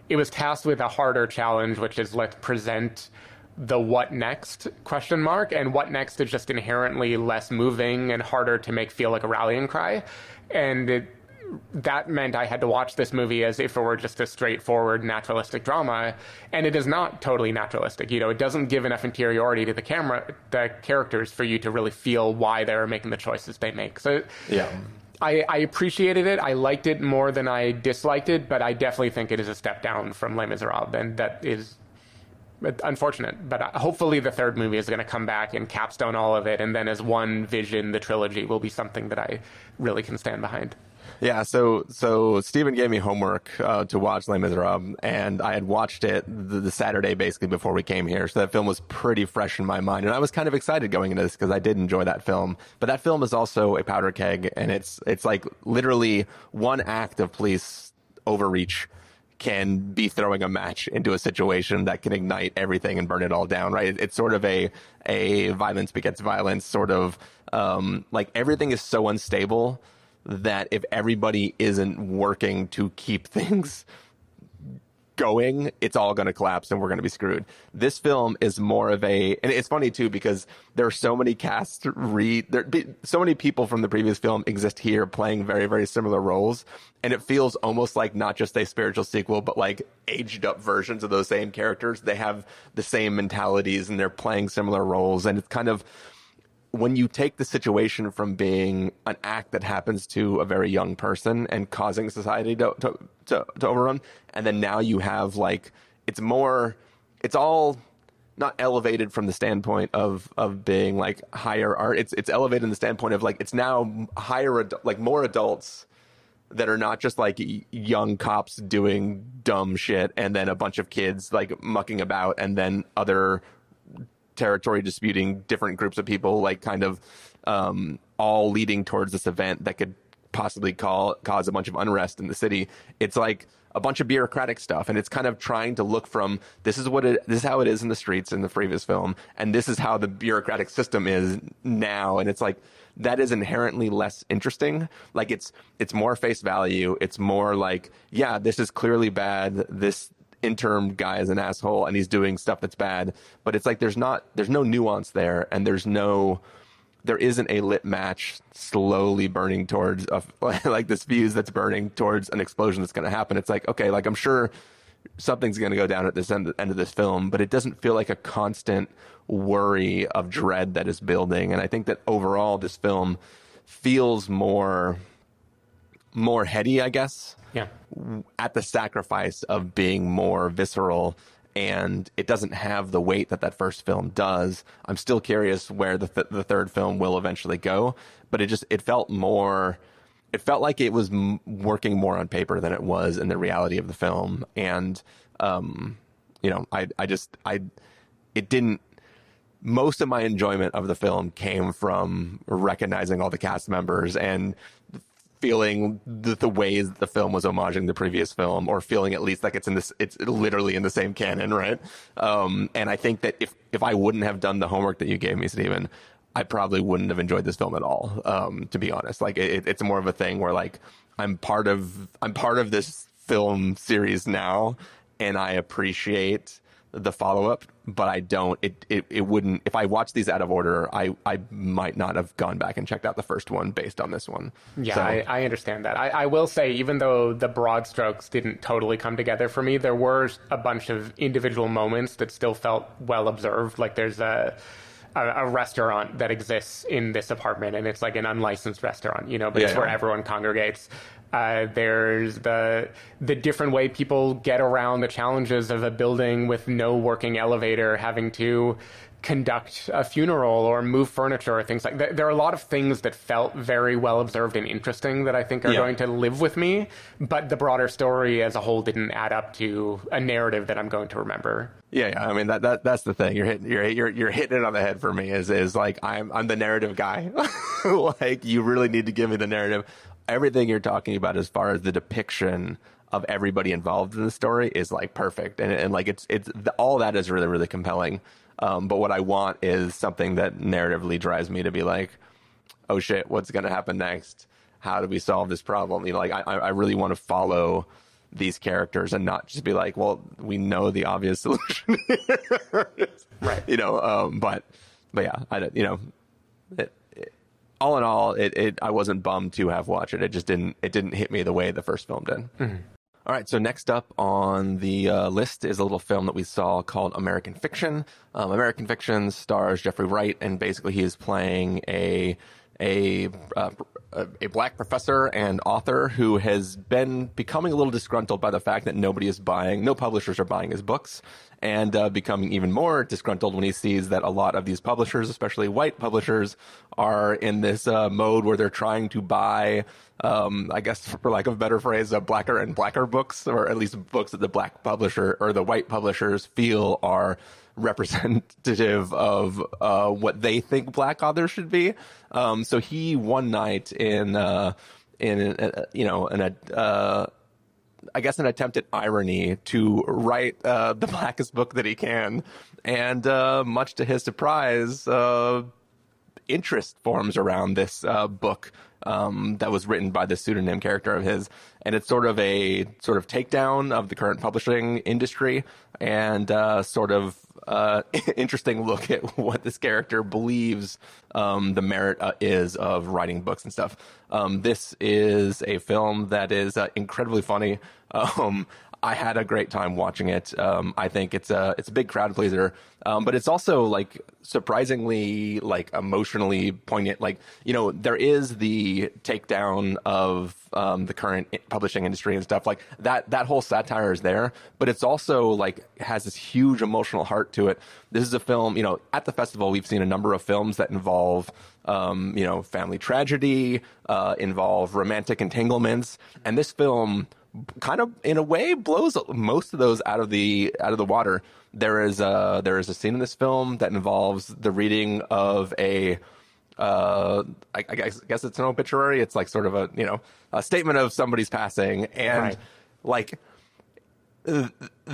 Speaker 4: it was tasked with a harder challenge, which is let's present the what next question mark and what next is just inherently less moving and harder to make feel like a rallying cry and it, that meant I had to watch this movie as if it were just a straightforward naturalistic drama, and it is not totally naturalistic. You know, it doesn't give enough interiority to the camera, the characters, for you to really feel why they're making the choices they make. So,
Speaker 3: Yeah.
Speaker 4: I, I appreciated it. I liked it more than I disliked it, but I definitely think it is a step down from Les Miserables, and that is unfortunate. But uh, hopefully, the third movie is going to come back and capstone all of it, and then as one vision, the trilogy will be something that I really can stand behind.
Speaker 3: Yeah, so so Stephen gave me homework uh, to watch Les Miserables, and I had watched it the, the Saturday basically before we came here, so that film was pretty fresh in my mind, and I was kind of excited going into this because I did enjoy that film. But that film is also a powder keg, and it's it's like literally one act of police overreach can be throwing a match into a situation that can ignite everything and burn it all down, right? It's sort of a a violence begets violence sort of um, like everything is so unstable that if everybody isn't working to keep things going, it's all going to collapse and we're going to be screwed. This film is more of a, and it's funny too because there are so many cast re, there, so many people from the previous film exist here playing very, very similar roles. And it feels almost like not just a spiritual sequel, but like aged up versions of those same characters. They have the same mentalities and they're playing similar roles. And it's kind of, when you take the situation from being an act that happens to a very young person and causing society to, to, to, to overrun, and then now you have like, it's more, it's all not elevated from the standpoint of, of being like higher art. It's, it's elevated in the standpoint of like, it's now higher, like more adults that are not just like young cops doing dumb shit and then a bunch of kids like mucking about and then other territory disputing different groups of people, like kind of um, all leading towards this event that could possibly call, cause a bunch of unrest in the city. It's like a bunch of bureaucratic stuff, and it's kind of trying to look from this is what it this is how it is in the streets in the previous film, and this is how the bureaucratic system is now, and it's like that is inherently less interesting. Like it's it's more face value. It's more like yeah, this is clearly bad. This interim guy is an asshole and he's doing stuff that's bad but it's like there's not there's no nuance there and there's no there isn't a lit match slowly burning towards a, like this fuse that's burning towards an explosion that's going to happen. It's like okay like i'm sure something's going to go down at this end, end of this film but it doesn't feel like a constant worry of dread that is building. And i think that overall this film feels more more heady i guess
Speaker 4: Yeah.
Speaker 3: at the sacrifice of being more visceral and it doesn't have the weight that that first film does. I'm still curious where the th- the third film will eventually go, but it just it felt more it felt like it was m- working more on paper than it was in the reality of the film and um you know, I I just I it didn't most of my enjoyment of the film came from recognizing all the cast members and feeling the, the ways the film was homaging the previous film or feeling at least like it's in this it's literally in the same canon right? Um, and i think that if if i wouldn't have done the homework that you gave me stephen i probably wouldn't have enjoyed this film at all um, to be honest. Like it, it's more of a thing where like i'm part of i'm part of this film series now and i appreciate the follow up, but I don't. It, it it wouldn't. If I watched these out of order, I I might not have gone back and checked out the first one based on this one.
Speaker 4: Yeah,
Speaker 3: So-
Speaker 4: I, I understand that. I, I will say, even though the broad strokes didn't totally come together for me, there were a bunch of individual moments that still felt well observed. Like there's a. A, a restaurant that exists in this apartment, and it's like an unlicensed restaurant, you know, but
Speaker 3: Yeah,
Speaker 4: it's where
Speaker 3: yeah.
Speaker 4: everyone congregates. Uh, there's the the different way people get around the challenges of a building with no working elevator, having to conduct a funeral or move furniture or things like that. There are a lot of things that felt very well observed and interesting that I think are
Speaker 3: Yeah.
Speaker 4: going to live with me, but the broader story as a whole didn't add up to a narrative that I'm going to remember.
Speaker 3: Yeah, yeah. I mean that, that that's the thing. You're hitting you're you're you're hitting it on the head for me. Is is like I'm I'm the narrative guy. like you really need to give me the narrative. Everything you're talking about as far as the depiction of everybody involved in the story is like perfect, and and like it's it's the, all that is really really compelling. Um, but what I want is something that narratively drives me to be like, oh shit, what's going to happen next? How do we solve this problem? You know, like I, I really want to follow these characters and not just be like, well, we know the obvious solution.
Speaker 4: Right.
Speaker 3: You know, um, but, but yeah, I don't, you know, it, it, all in all, it, it, I wasn't bummed to have watched it. It just didn't, it didn't hit me the way the first film did. All right, so next up on the uh, list is a little film that we saw called American Fiction. Um, American Fiction stars Jeffrey Wright, and basically he is playing a a uh, a black professor and author who has been becoming a little disgruntled by the fact that nobody is buying, no publishers are buying his books, and uh, becoming even more disgruntled when he sees that a lot of these publishers, especially white publishers, are in this uh, mode where they're trying to buy um, I guess for lack of a better phrase, blacker and blacker books, or at least books that the black publisher or the white publishers feel are representative of uh, what they think black authors should be. Um, so he one night in uh, in uh, you know in a uh, I guess an attempt at irony to write uh, the blackest book that he can, and uh, much to his surprise, uh, interest forms around this uh, book um, that was written by the pseudonym character of his, and it's sort of a sort of takedown of the current publishing industry, and uh, sort of uh, interesting look at what this character believes um, the merit uh, is of writing books and stuff. Um, this is a film that is uh, incredibly funny. Um, I had a great time watching it. Um, I think it's a it's a big crowd pleaser, um, but it's also like surprisingly like emotionally poignant. Like you know, there is the takedown of um, the current publishing industry and stuff like that. That whole satire is there, but it's also like has this huge emotional heart to it. This is a film. You know, at the festival, we've seen a number of films that involve um, you know family tragedy, uh, involve romantic entanglements, and this film kind of in a way blows most of those out of the out of the water. There is a there is a scene in this film that involves the reading of a uh, I, I guess, guess it's an obituary. It's like sort of a you know a statement of somebody's passing, and
Speaker 4: Right.
Speaker 3: like th-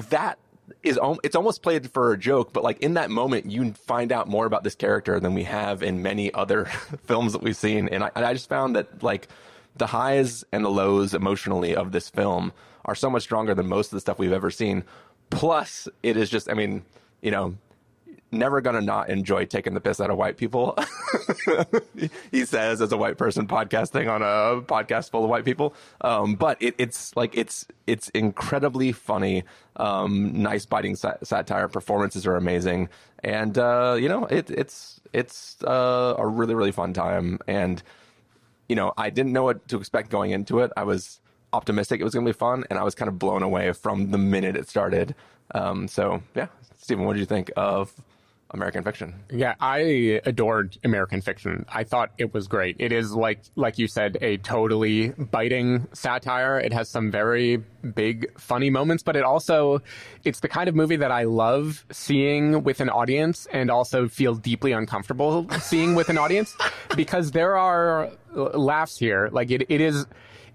Speaker 3: that is it's almost played for a joke, but like in that moment, you find out more about this character than we have in many other films that we've seen, and I, and I just found that like the highs and the lows emotionally of this film are so much stronger than most of the stuff we've ever seen. Plus, it is just, I mean, you know, never gonna not enjoy taking the piss out of white people. he says as a white person podcasting on a podcast full of white people. Um, but it, it's like it's it's incredibly funny, um, nice biting sat- satire. Performances are amazing, and uh, you know it, it's it's uh, a really really fun time. And you know I didn't know what to expect going into it. I was optimistic it was going to be fun, and I was kind of blown away from the minute it started. Um, so yeah, Stephen, what did you think of American Fiction?
Speaker 4: Yeah, I adored American Fiction. I thought it was great. It is like like you said, a totally biting satire. It has some very big funny moments, but it also it's the kind of movie that I love seeing with an audience and also feel deeply uncomfortable seeing with an audience because there are laughs here. Like it, it is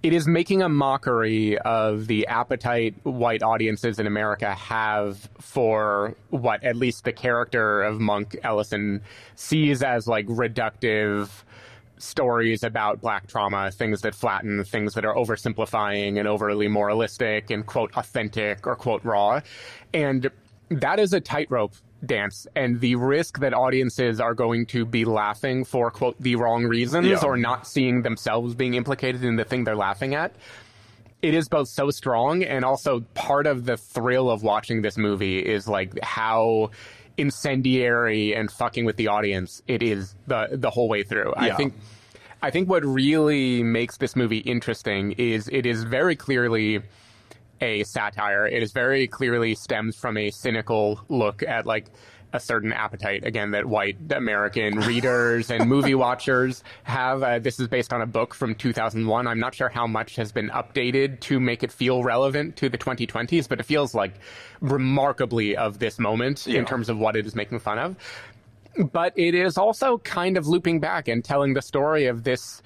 Speaker 4: it is making a mockery of the appetite white audiences in America have for what at least the character of Monk Ellison sees as like reductive stories about black trauma, things that flatten, things that are oversimplifying and overly moralistic and quote authentic or quote raw. And that is a tightrope dance and the risk that audiences are going to be laughing for quote the wrong reasons
Speaker 3: Yeah.
Speaker 4: or not seeing themselves being implicated in the thing they're laughing at it is both so strong and also part of the thrill of watching this movie is like how incendiary and fucking with the audience it is the the whole way through. I think I think what really makes this movie interesting is it is very clearly a satire. It is very clearly stems from a cynical look at like a certain appetite again that white American readers and movie watchers have. Uh, this is based on a book from 2001. I'm not sure how much has been updated to make it feel relevant to the 2020s, but it feels like remarkably of this moment
Speaker 3: Yeah.
Speaker 4: in terms of what it is making fun of. But it is also kind of looping back and telling the story of this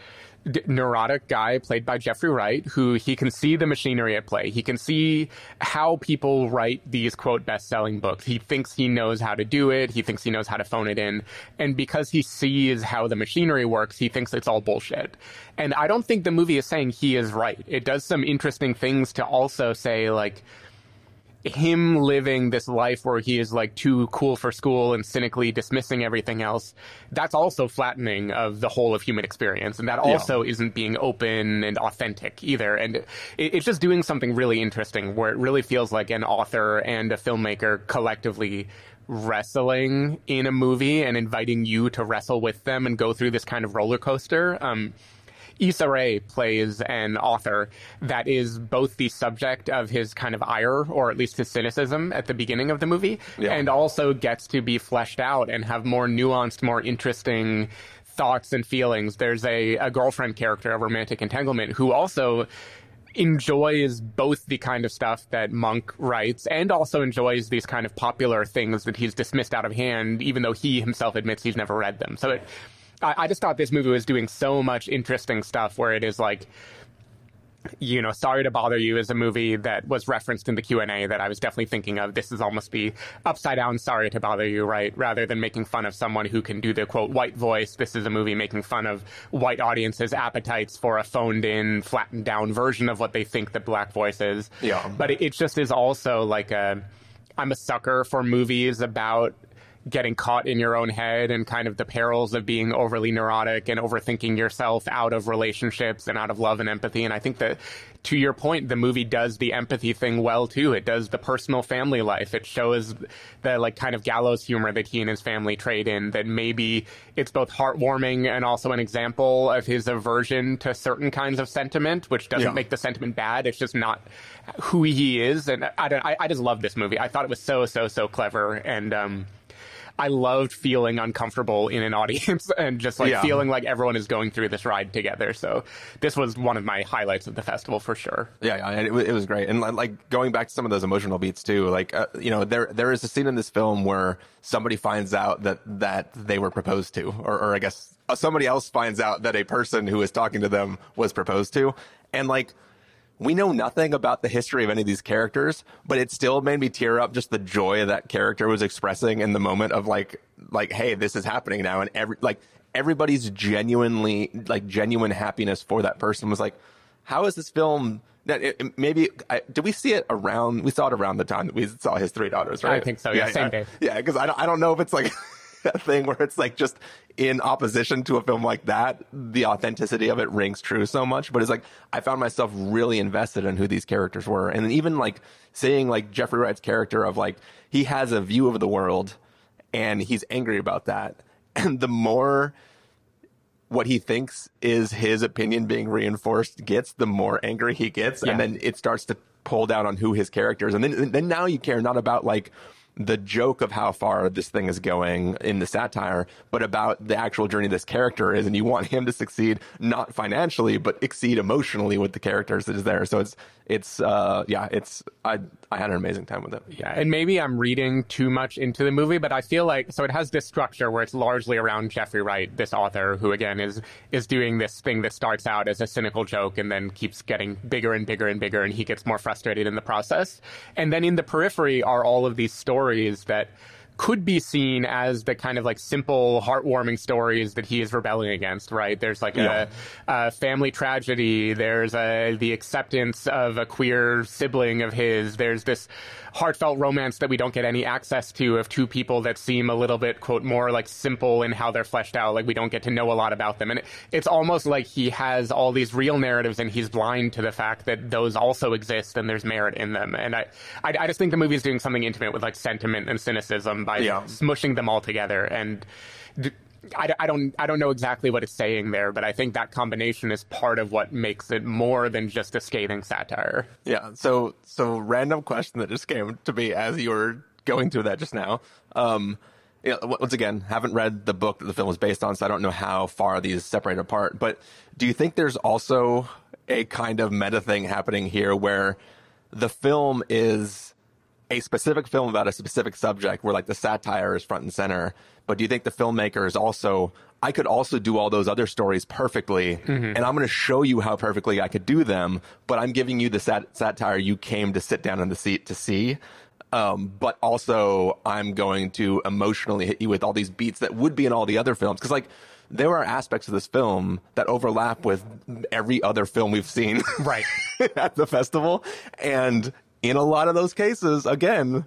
Speaker 4: d- neurotic guy played by Jeffrey Wright, who he can see the machinery at play. He can see how people write these quote best selling books. He thinks he knows how to do it. He thinks he knows how to phone it in. And because he sees how the machinery works, he thinks it's all bullshit. And I don't think the movie is saying he is right. It does some interesting things to also say like, him living this life where he is like too cool for school and cynically dismissing everything else, that's also flattening of the whole of human experience. And that also isn't being open and authentic either. And it, it's just doing something really interesting where it really feels like an author and a filmmaker collectively wrestling in a movie and inviting you to wrestle with them and go through this kind of roller coaster. Um, Issa Rae plays an author that is both the subject of his kind of ire, or at least his cynicism at the beginning of the movie,
Speaker 3: Yeah.
Speaker 4: and also gets to be fleshed out and have more nuanced, more interesting thoughts and feelings. There's a, a girlfriend character of romantic entanglement who also enjoys both the kind of stuff that Monk writes and also enjoys these kind of popular things that he's dismissed out of hand, even though he himself admits he's never read them. So it, I, I just thought this movie was doing so much interesting stuff where it is like, you know, Sorry to Bother You is a movie that was referenced in the Q&A that I was definitely thinking of. This is almost the upside down Sorry to Bother You, right? Rather than making fun of someone who can do the quote white voice, this is a movie making fun of white audiences' appetites for a phoned in, flattened down version of what they think the black voice is.
Speaker 3: Yeah.
Speaker 4: But it, it just is also like a, I'm a sucker for movies about getting caught in your own head and kind of the perils of being overly neurotic and overthinking yourself out of relationships and out of love and empathy. And I think that to your point, the movie does the empathy thing well too. It does the personal family life. It shows the like kind of gallows humor that he and his family trade in that maybe it's both heartwarming and also an example of his aversion to certain kinds of sentiment, which doesn't
Speaker 3: Yeah.
Speaker 4: make the sentiment bad. It's just not who he is. And I, don't, I, I just love this movie. I thought it was so, so, so clever. And, um, I loved feeling uncomfortable in an audience and just like
Speaker 3: Yeah.
Speaker 4: feeling like everyone is going through this ride together. So this was one of my highlights of the festival for sure.
Speaker 3: Yeah, yeah, it, it was great. And like going back to some of those emotional beats too, like uh, you know, there there is a scene in this film where somebody finds out that that they were proposed to, or, or I guess uh, somebody else finds out that a person who was talking to them was proposed to, and like. We know nothing about the history of any of these characters, but it still made me tear up just the joy that character was expressing in the moment of like, like, hey, this is happening now, and every like everybody's genuinely like genuine happiness for that person was like, how is this film that it, maybe I, did we see it around we saw it around the time that we saw his three daughters right?
Speaker 4: I think so, yeah, same day.
Speaker 3: yeah because I don't, I don't know if it's like thing where it's like just in opposition to a film like that the authenticity of it rings true so much. But it's like i found myself really invested in who these characters were. And even like seeing like jeffrey wright's character of like he has a view of the world and he's angry about that. And the more what he thinks is his opinion being reinforced gets, the more angry he gets,
Speaker 4: Yeah.
Speaker 3: and then it starts to pull down on who his character is, and then then now you care not about like the joke of how far this thing is going in the satire, but about the actual journey this character is, and you want him to succeed not financially, but exceed emotionally with the characters that is there. So it's it's uh yeah, it's I I had an amazing time with it.
Speaker 4: Yeah, and maybe I'm reading too much into the movie, but I feel like so it has this structure where it's largely around Jeffrey Wright, this author who again is is doing this thing that starts out as a cynical joke and then keeps getting bigger and bigger and bigger and he gets more frustrated in the process. And then in the periphery are all of these stories that could be seen as the kind of like simple, heartwarming stories that he is rebelling against, right? There's like
Speaker 3: Yeah.
Speaker 4: a, a family tragedy. There's a, the acceptance of a queer sibling of his. There's this heartfelt romance that we don't get any access to of two people that seem a little bit, quote, more like simple in how they're fleshed out. Like we don't get to know a lot about them. And it, it's almost like he has all these real narratives and he's blind to the fact that those also exist and there's merit in them. And I, I, I just think the movie is doing something intimate with like sentiment and cynicism by
Speaker 3: Yeah.
Speaker 4: smushing them all together. And I, I don't I don't know exactly what it's saying there, but I think that combination is part of what makes it more than just a scathing satire.
Speaker 3: Yeah. So, so random question that just came to me as you were going through that just now. Um, yeah, once again, haven't read the book that the film was based on, so I don't know how far these separate apart. But do you think there's also a kind of meta thing happening here where the film is a specific film about a specific subject where like the satire is front and center. But do you think the filmmaker is also I could also do all those other stories perfectly and I'm going to show you how perfectly I could do them, but I'm giving you the sat- satire you came to sit down in the seat to see. Um, but also I'm going to emotionally hit you with all these beats that would be in all the other films. Cause like, there are aspects of this film that overlap with every other film we've seen
Speaker 4: Right.
Speaker 3: at the festival. And in a lot of those cases, again,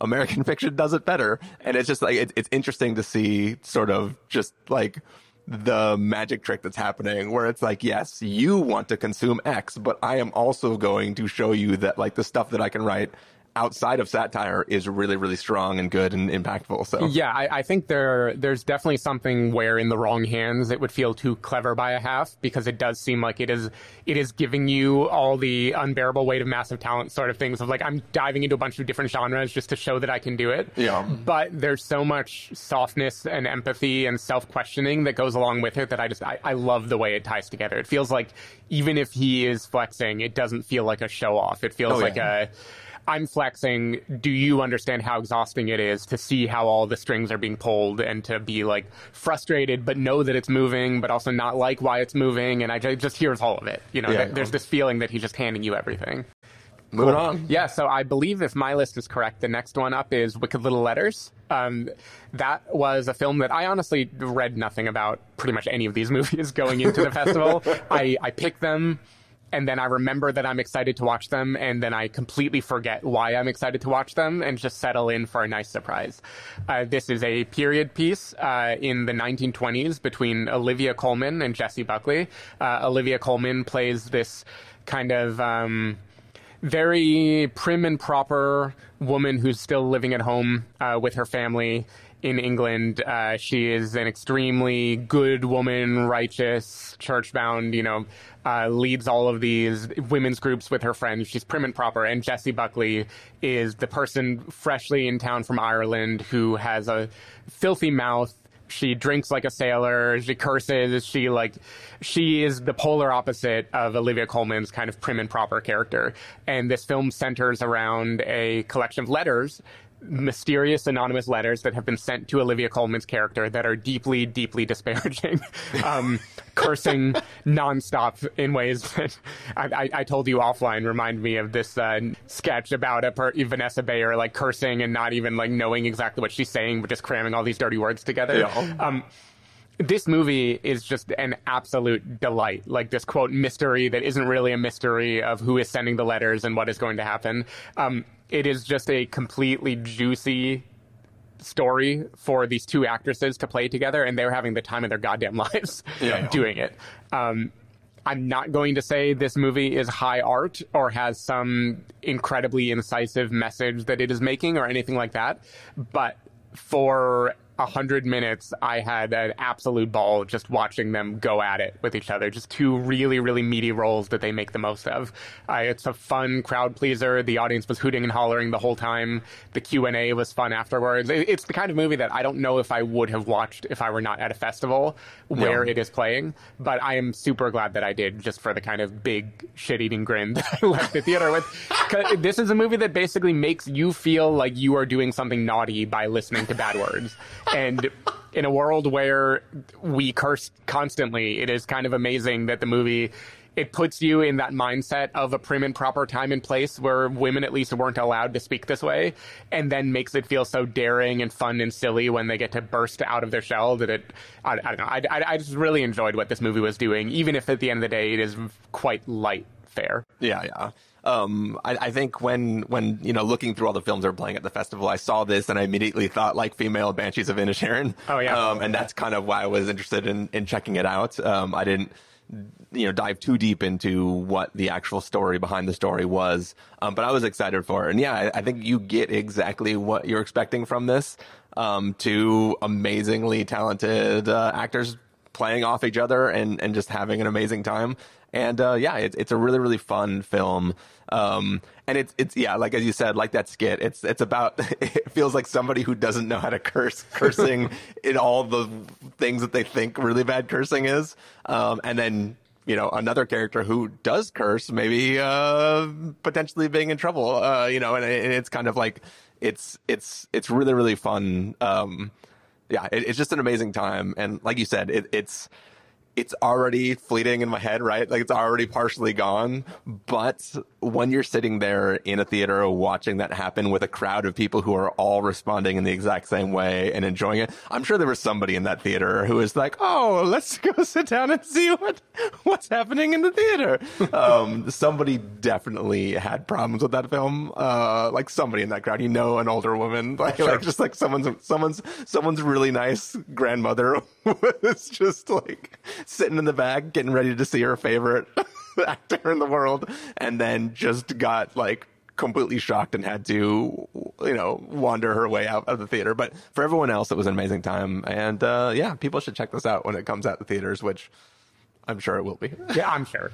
Speaker 3: American fiction does it better. And it's just like, it, it's interesting to see sort of just like the magic trick that's happening where it's like, yes, you want to consume X, but I am also going to show you that like the stuff that I can write outside of satire is really, really strong and good and impactful. So
Speaker 4: Yeah, I, I think there there's definitely something where in the wrong hands it would feel too clever by a half because it does seem like it is it is giving you all the unbearable weight of massive talent sort of things of like I'm diving into a bunch of different genres just to show that I can do it.
Speaker 3: Yeah.
Speaker 4: But there's so much softness and empathy and self questioning that goes along with it that I just I, I love the way it ties together. It feels like even if he is flexing, it doesn't feel like a show off. It feels
Speaker 3: Oh,
Speaker 4: like a I'm flexing. Do you understand how exhausting it is to see how all the strings are being pulled and to be like frustrated, but know that it's moving, but also not like why it's moving? And I ju- just hears all of it. You know,
Speaker 3: Yeah.
Speaker 4: th- there's this feeling that he's just handing you everything.
Speaker 3: moving on.
Speaker 4: Yeah, so I believe if my list is correct, the next one up is Wicked Little Letters. Um, that was a film that I honestly read nothing about pretty much any of these movies going into the festival. I, I picked them. And then I remember that I'm excited to watch them, and then I completely forget why I'm excited to watch them, and just settle in for a nice surprise. Uh, this is a period piece uh, in the 1920s between Olivia Colman and Jessie Buckley. Uh, Olivia Colman plays this kind of um, very prim and proper woman who's still living at home uh, with her family in England. Uh, she is an extremely good woman, righteous, church bound, you know, uh, leads all of these women's groups with her friends. She's prim and proper. And Jessie Buckley is the person freshly in town from Ireland who has a filthy mouth she drinks like a sailor. She curses. She like, she is the polar opposite of Olivia Colman's kind of prim and proper character. And this film centers around a collection of letters, mysterious anonymous letters that have been sent to Olivia Colman's character that are deeply, deeply disparaging, um, cursing nonstop in ways that I, I, I told you offline remind me of this uh, sketch about a per- Vanessa Bayer like cursing and not even like knowing exactly what she's saying, but just cramming all these dirty words together.
Speaker 3: Yeah.
Speaker 4: Um, this movie is just an absolute delight. Like this quote mystery that isn't really a mystery of who is sending the letters and what is going to happen. Um, it is just a completely juicy story for these two actresses to play together, and they're having the time of their goddamn lives
Speaker 3: Yeah.
Speaker 4: doing it. Um, I'm not going to say this movie is high art or has some incredibly incisive message that it is making or anything like that, but for a hundred minutes, I had an absolute ball just watching them go at it with each other. Just two really, really meaty roles that they make the most of. Uh, it's a fun crowd pleaser. The audience was hooting and hollering the whole time. The Q and A was fun afterwards. It- It's the kind of movie that I don't know if I would have watched if I were not at a festival where
Speaker 3: Yeah.
Speaker 4: it is playing. But I am super glad that I did, just for the kind of big shit-eating grin that I left the theater with. this is a movie that basically makes you feel like you are doing something naughty by listening to bad words. And in a world where we curse constantly, it is kind of amazing that the movie it puts you in that mindset of a prim and proper time and place where women at least weren't allowed to speak this way, and then makes it feel so daring and fun and silly when they get to burst out of their shell that it, I, I don't know, I, I, I just really enjoyed what this movie was doing, even if at the end of the day it is quite light fare.
Speaker 3: Yeah, yeah. Um, I, I, think when when you know looking through all the films that are playing at the festival, I saw this and I immediately thought like female Banshees of Inisherin.
Speaker 4: Oh yeah,
Speaker 3: um, and that's kind of why I was interested in in checking it out. Um, I didn't you know dive too deep into what the actual story behind the story was, um, but I was excited for it. And yeah, I, I, think you get exactly what you're expecting from this. Um, two amazingly talented uh, actors playing off each other and and just having an amazing time. And uh, yeah, it's it's a really really fun film. Um, and it's it's yeah, like as you said, like that skit. It's it's about it feels like somebody who doesn't know how to curse, cursing in all the things that they think really bad cursing is. Um, and then you know another character who does curse, maybe uh, potentially being in trouble. Uh, you know, and, and, it's kind of like it's it's it's really really fun. Um, yeah, it, it's just an amazing time. And like you said, it, it's it's already fleeting in my head, right? Like it's already partially gone. But when you're sitting there in a theater watching that happen with a crowd of people who are all responding in the exact same way and enjoying it, I'm sure there was somebody in that theater who was like, "Oh, let's go sit down and see what what's happening in the theater." um, somebody definitely had problems with that film. Uh, like somebody in that crowd, you know, an older woman, like, sure. like just like someone's someone's someone's really nice grandmother was just like sitting in the back, getting ready to see her favorite actor in the world, and then just got like completely shocked and had to, you know, wander her way out of the theater. But for everyone else, it was an amazing time. And uh, yeah, people should check this out when it comes out the theaters, which I'm sure it will be.
Speaker 4: yeah, I'm sure.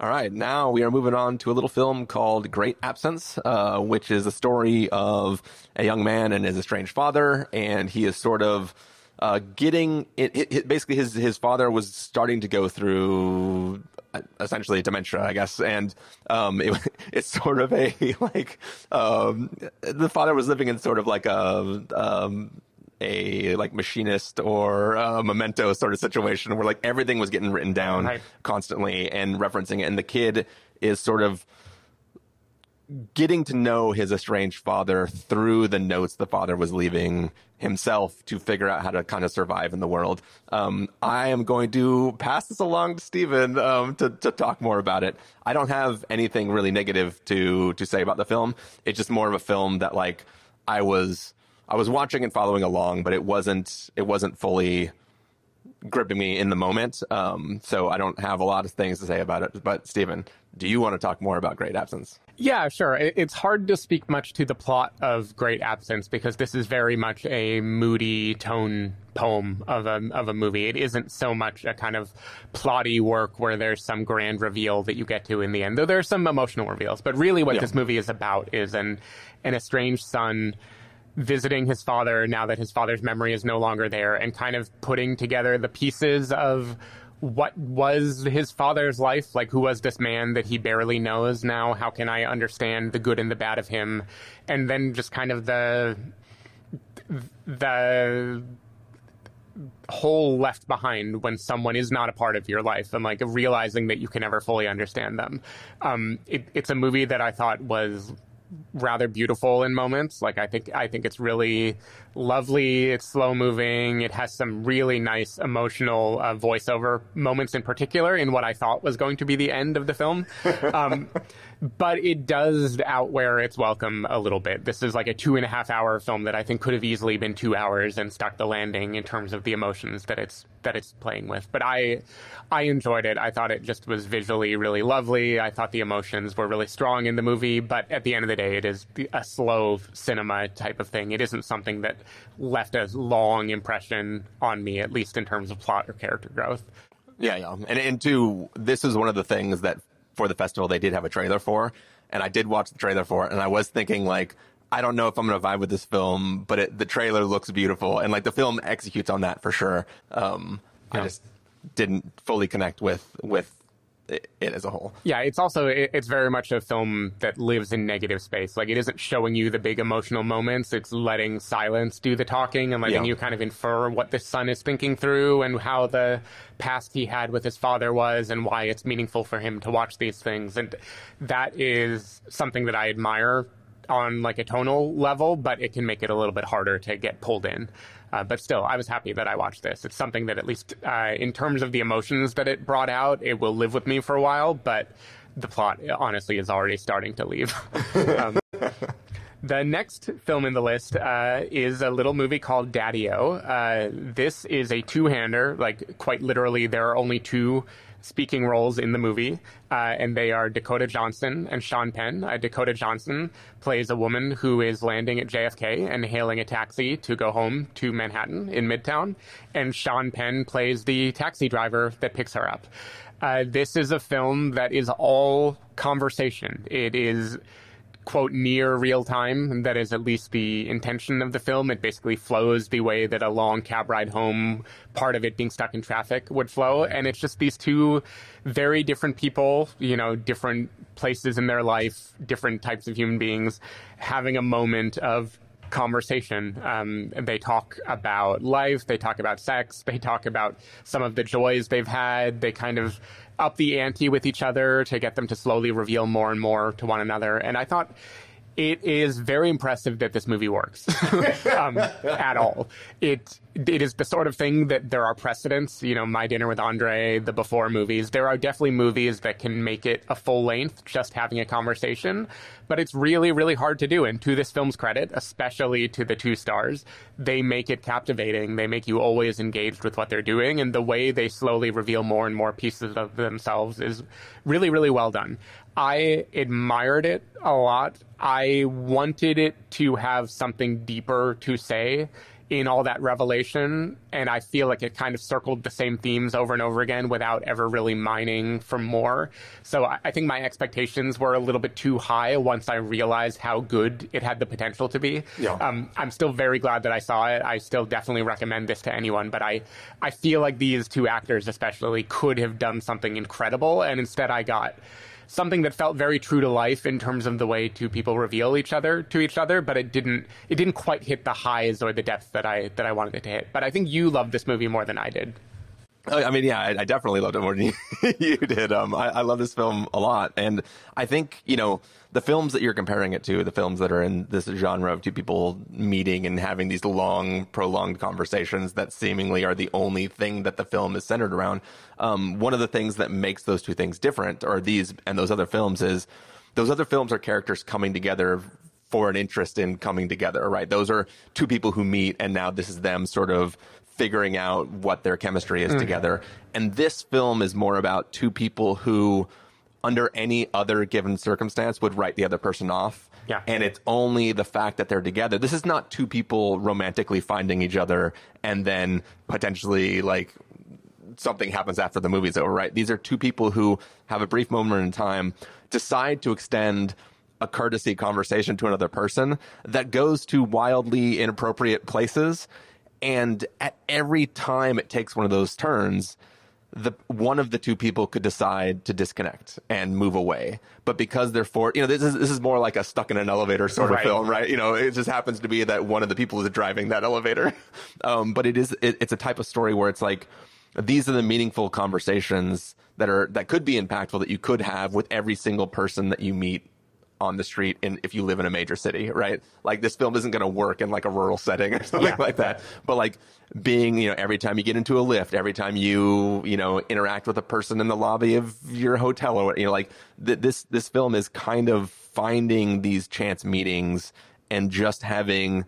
Speaker 3: All right, now we are moving on to a little film called Great Absence, uh, which is a story of a young man and his estranged father, and he is sort of uh, getting it, it, it, basically his his father was starting to go through uh, essentially dementia, I guess, and um, it, it's sort of a like um, the father was living in sort of like a um, a like machinist or a memento sort of situation where like everything was getting written down right. constantly and referencing it, and the kid is sort of getting to know his estranged father through the notes the father was leaving himself to figure out how to kind of survive in the world. Um, I am going to pass this along to Stephen um, to, to talk more about it. I don't have anything really negative to to say about the film. It's just more of a film that like I was I was watching and following along, but it wasn't it wasn't fully gripping me in the moment. Um, so I don't have a lot of things to say about it. But Stephen, do you want to talk more about Great Absence?
Speaker 4: Yeah, sure. It's hard to speak much to the plot of Great Absence because this is very much a moody tone poem of a of a movie. It isn't so much a kind of plotty work where there's some grand reveal that you get to in the end. Though there are some emotional reveals, but really what yeah. this movie is about is an an estranged son visiting his father now that his father's memory is no longer there and kind of putting together the pieces of what was his father's life? Like, who was this man that he barely knows now? How can I understand the good and the bad of him? And then just kind of the the hole left behind when someone is not a part of your life and like realizing that you can never fully understand them. Um, it, it's a movie that I thought was rather beautiful in moments. Like I think I think it's really lovely. It's slow moving. It has some really nice emotional uh, voiceover moments in particular in what I thought was going to be the end of the film. Um, but it does outwear its welcome a little bit. This is like a two and a half hour film that I think could have easily been two hours and stuck the landing in terms of the emotions that it's that it's playing with. But I I enjoyed it. I thought it just was visually really lovely. I thought the emotions were really strong in the movie. But at the end of the day, it is a slow cinema type of thing. It isn't something that left a long impression on me, at least in terms of plot or character growth.
Speaker 3: Yeah, yeah, and and two, this is one of the things that for the festival they did have a trailer for, and I did watch the trailer for it, and I was thinking like. I don't know if I'm going to vibe with this film, but it, the trailer looks beautiful, and like the film executes on that for sure. Um, yeah. I just didn't fully connect with with it, it as a whole.
Speaker 4: Yeah, it's also it, it's very much a film that lives in negative space. Like it isn't showing you the big emotional moments. It's letting silence do the talking and letting
Speaker 3: Yeah.
Speaker 4: you kind of infer what the son is thinking through and how the past he had with his father was and why it's meaningful for him to watch these things. And that is something that I admire on like a tonal level, but it can make it a little bit harder to get pulled in. Uh, but still, I was happy that I watched this. It's something that at least uh, in terms of the emotions that it brought out, it will live with me for a while. But the plot, honestly, is already starting to leave. um, the next film in the list uh, is a little movie called Daddio. Uh, this is a two-hander, like quite literally, there are only two speaking roles in the movie, uh, and they are Dakota Johnson and Sean Penn. Uh, Dakota Johnson plays a woman who is landing at JFK and hailing a taxi to go home to Manhattan in Midtown, and Sean Penn plays the taxi driver that picks her up. Uh, this is a film that is all conversation. It is quote near real time. That is at least the intention of the film. It basically flows the way that a long cab ride home, part of it being stuck in traffic, would flow. And it's just these two very different people, you know, different places in their life, different types of human beings, having a moment of conversation. Um, they talk about life, they talk about sex, they talk about some of the joys they've had. They kind of up the ante with each other to get them to slowly reveal more and more to one another. And I thought it is very impressive that this movie works um, at all. It it is the sort of thing that there are precedents. You know, My Dinner with Andre, the Before movies. There are definitely movies that can make it a full length, just having a conversation. But it's really, really hard to do. And to this film's credit, especially to the two stars, they make it captivating. They make you always engaged with what they're doing, and the way they slowly reveal more and more pieces of themselves is really, really well done. I admired it a lot. I wanted it to have something deeper to say in all that revelation, and I feel like it kind of circled the same themes over and over again without ever really mining for more. So I, I think my expectations were a little bit too high once I realized how good it had the potential to be.
Speaker 3: Yeah.
Speaker 4: Um, I'm still very glad that I saw it. I still definitely recommend this to anyone, but I, I feel like these two actors especially could have done something incredible, and instead I got something that felt very true to life in terms of the way two people reveal each other to each other, but it didn't it didn't quite hit the highs or the depth that I that I wanted it to hit. But I think you loved this movie more than I did.
Speaker 3: I I mean, yeah, I, I definitely loved it more than you, you did. Um, I, I love this film a lot, and I think you know the films that you're comparing it to, the films that are in this genre of two people meeting and having these long, prolonged conversations that seemingly are the only thing that the film is centered around. Um, one of the things that makes those two things different, or these and those other films, is those other films are characters coming together for an interest in coming together, right? Those are two people who meet, and now this is them sort of figuring out what their chemistry is mm-hmm. together. And this film is more about two people who, under any other given circumstance, would write the other person off.
Speaker 4: Yeah.
Speaker 3: And it's only the fact that they're together. This is not two people romantically finding each other and then potentially like something happens after the movie's over, right? These are two people who have a brief moment in time, decide to extend a courtesy conversation to another person that goes to wildly inappropriate places. And at every time it takes one of those turns, the one of the two people could decide to disconnect and move away. But because they're for, you know, this is this is more like a stuck in an elevator sort of
Speaker 4: Right.
Speaker 3: film, right? You know, it just happens to be that one of the people is driving that elevator. Um, but it is it, it's a type of story where it's like these are the meaningful conversations that are that could be impactful that you could have with every single person that you meet on the street in if you live in a major city, right? Like this film isn't going to work in like a rural setting or something
Speaker 4: Yeah.
Speaker 3: like that. But like being, you know, every time you get into a lift, every time you, you know, interact with a person in the lobby of your hotel or you know, like th- this this film is kind of finding these chance meetings and just having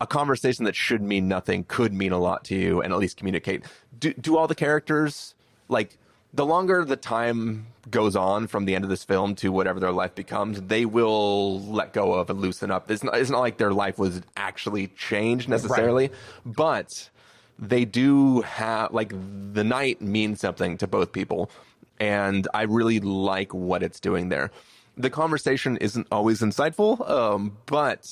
Speaker 3: a conversation that should mean nothing could mean a lot to you and at least communicate. Do, do all the characters like the longer the time goes on from the end of this film to whatever their life becomes, they will let go of and loosen up. It's not, it's not like their life was actually changed necessarily, but they do have like the night means something to both people, and I really like what it's doing there. The conversation isn't always insightful, um, but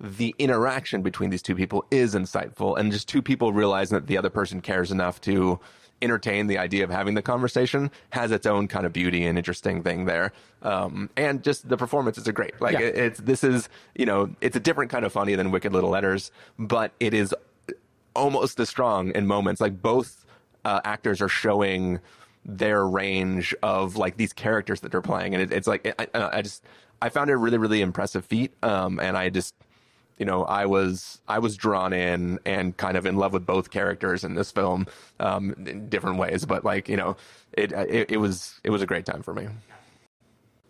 Speaker 3: the interaction between these two people is insightful and just two people realizing that the other person cares enough to entertain the idea of having the conversation has its own kind of beauty and interesting thing there. Um, and just the performances are great. Like
Speaker 4: Yeah.
Speaker 3: it, it's this is you know it's a different kind of funny than Wicked Little Letters, but it is almost as strong in moments. Like both uh, actors are showing their range of like these characters that they're playing, and it, it's like I, I I just I found it a really really impressive feat, um, and I just you know I was I was drawn in and kind of in love with both characters in this film um, in different ways, but like you know it, it it was it was a great time for me.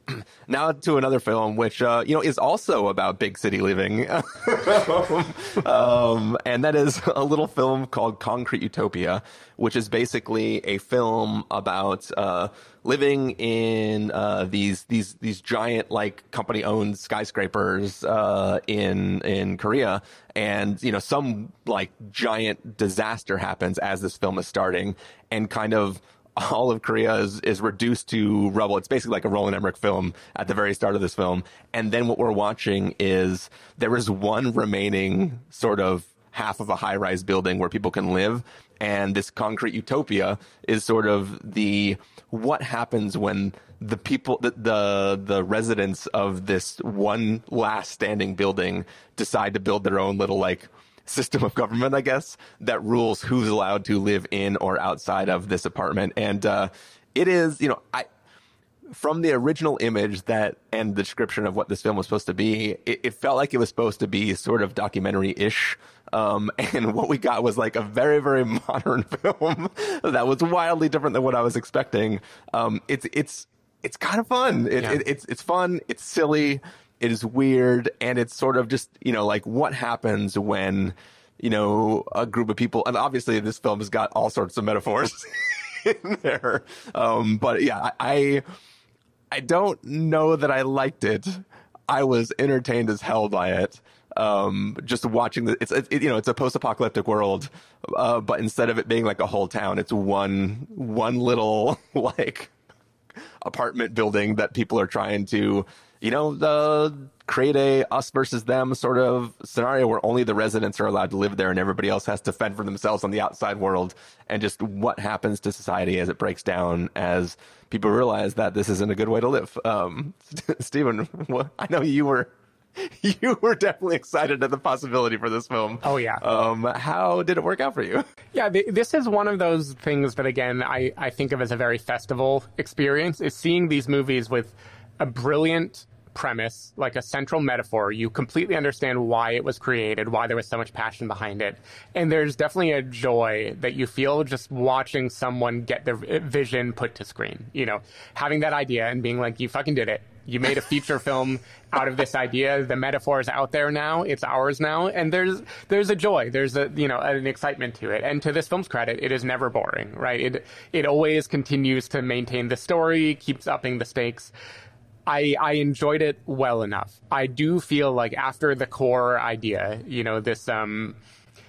Speaker 3: Now to another film, which uh, you know is also about big city living, um, and that is a little film called Concrete Utopia, which is basically a film about uh, living in uh, these these these giant like company owned skyscrapers uh, in in Korea, and you know some like giant disaster happens as this film is starting, and kind of all of Korea is, is reduced to rubble. It's basically like a Roland Emmerich film at the very start of this film. And then what we're watching is there is one remaining sort of half of a high rise building where people can live. And this concrete utopia is sort of the what happens when the people, the, the, the residents of this one last standing building decide to build their own little like system of government, I guess, that rules who's allowed to live in or outside of this apartment. And uh, it is, you know, I from the original image that and the description of what this film was supposed to be, it, it felt like it was supposed to be sort of documentary-ish. Um, and what we got was like a very, very modern film that was wildly different than what I was expecting. Um, it's it's it's kind of fun. It,
Speaker 4: Yeah.
Speaker 3: it, it's it's fun. It's silly. It is weird, and it's sort of just you know like what happens when you know a group of people. And obviously, this film has got all sorts of metaphors in there. Um, but yeah, I. I don't know that I liked it. I was entertained as hell by it. Um, just watching the, it's, it, you know, it's a post-apocalyptic world, uh, but instead of it being like a whole town, it's one, one little, like, apartment building that people are trying to, you know, the, create a us versus them sort of scenario where only the residents are allowed to live there and everybody else has to fend for themselves on the outside world and just what happens to society as it breaks down as people realize that this isn't a good way to live. Um, Stephen, I know you were, you were definitely excited at the possibility for this film.
Speaker 4: Oh, yeah.
Speaker 3: Um, how did it work out for you?
Speaker 4: Yeah, th- this is one of those things that, again, I, I think of as a very festival experience, is seeing these movies with a brilliant premise, like a central metaphor. You completely understand why it was created, why there was so much passion behind it. And there's definitely a joy that you feel just watching someone get their vision put to screen. You know, having that idea and being like, you fucking did it. You made a feature film out of this idea. The metaphor is out there now. It's ours now. And there's, there's a joy. There's a, you know, an excitement to it. And to this film's credit, it is never boring, right? It, it always continues to maintain the story, keeps upping the stakes. I, I enjoyed it well enough. I do feel like after the core idea, you know, this, um,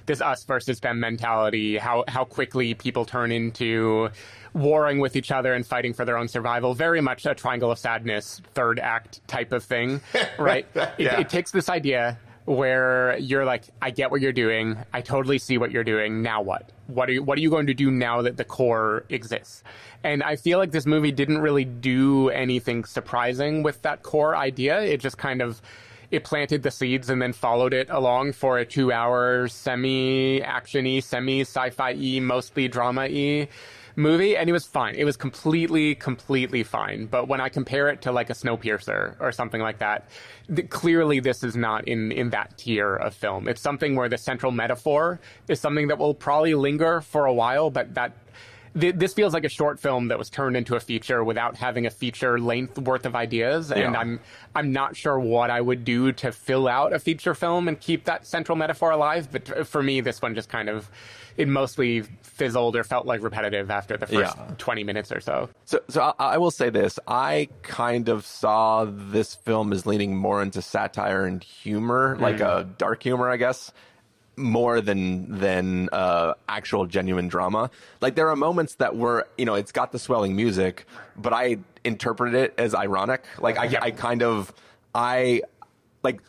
Speaker 4: this us versus them mentality, how, how quickly people turn into warring with each other and fighting for their own survival. Very much a triangle of sadness, third act type of thing, right?
Speaker 3: Yeah.
Speaker 4: it, it takes this idea where you're like, I get what you're doing. I totally see what you're doing. Now what? What are you, what are you going to do now that the core exists? And I feel like this movie didn't really do anything surprising with that core idea. It just kind of, it planted the seeds and then followed it along for a two hour semi actiony, semi sci fi mostly drama y movie. And it was fine. It was completely, completely fine. But when I compare it to like a Snowpiercer or something like that, th- clearly this is not in, in that tier of film. It's something where the central metaphor is something that will probably linger for a while, but that th- this feels like a short film that was turned into a feature without having a feature length worth of ideas and i'm i'm not sure what i would do to fill out a feature film and keep that central metaphor alive but f- for me this one just kind of it mostly fizzled or felt like repetitive after the first
Speaker 3: Yeah.
Speaker 4: 20 minutes or so.
Speaker 3: So, so I, I will say this: I kind of saw this film as leaning more into satire and humor, like mm. a dark humor, I guess, more than than uh, actual genuine drama. Like there are moments that were, you know, it's got the swelling music, but I interpreted it as ironic. Like I, I kind of, I like,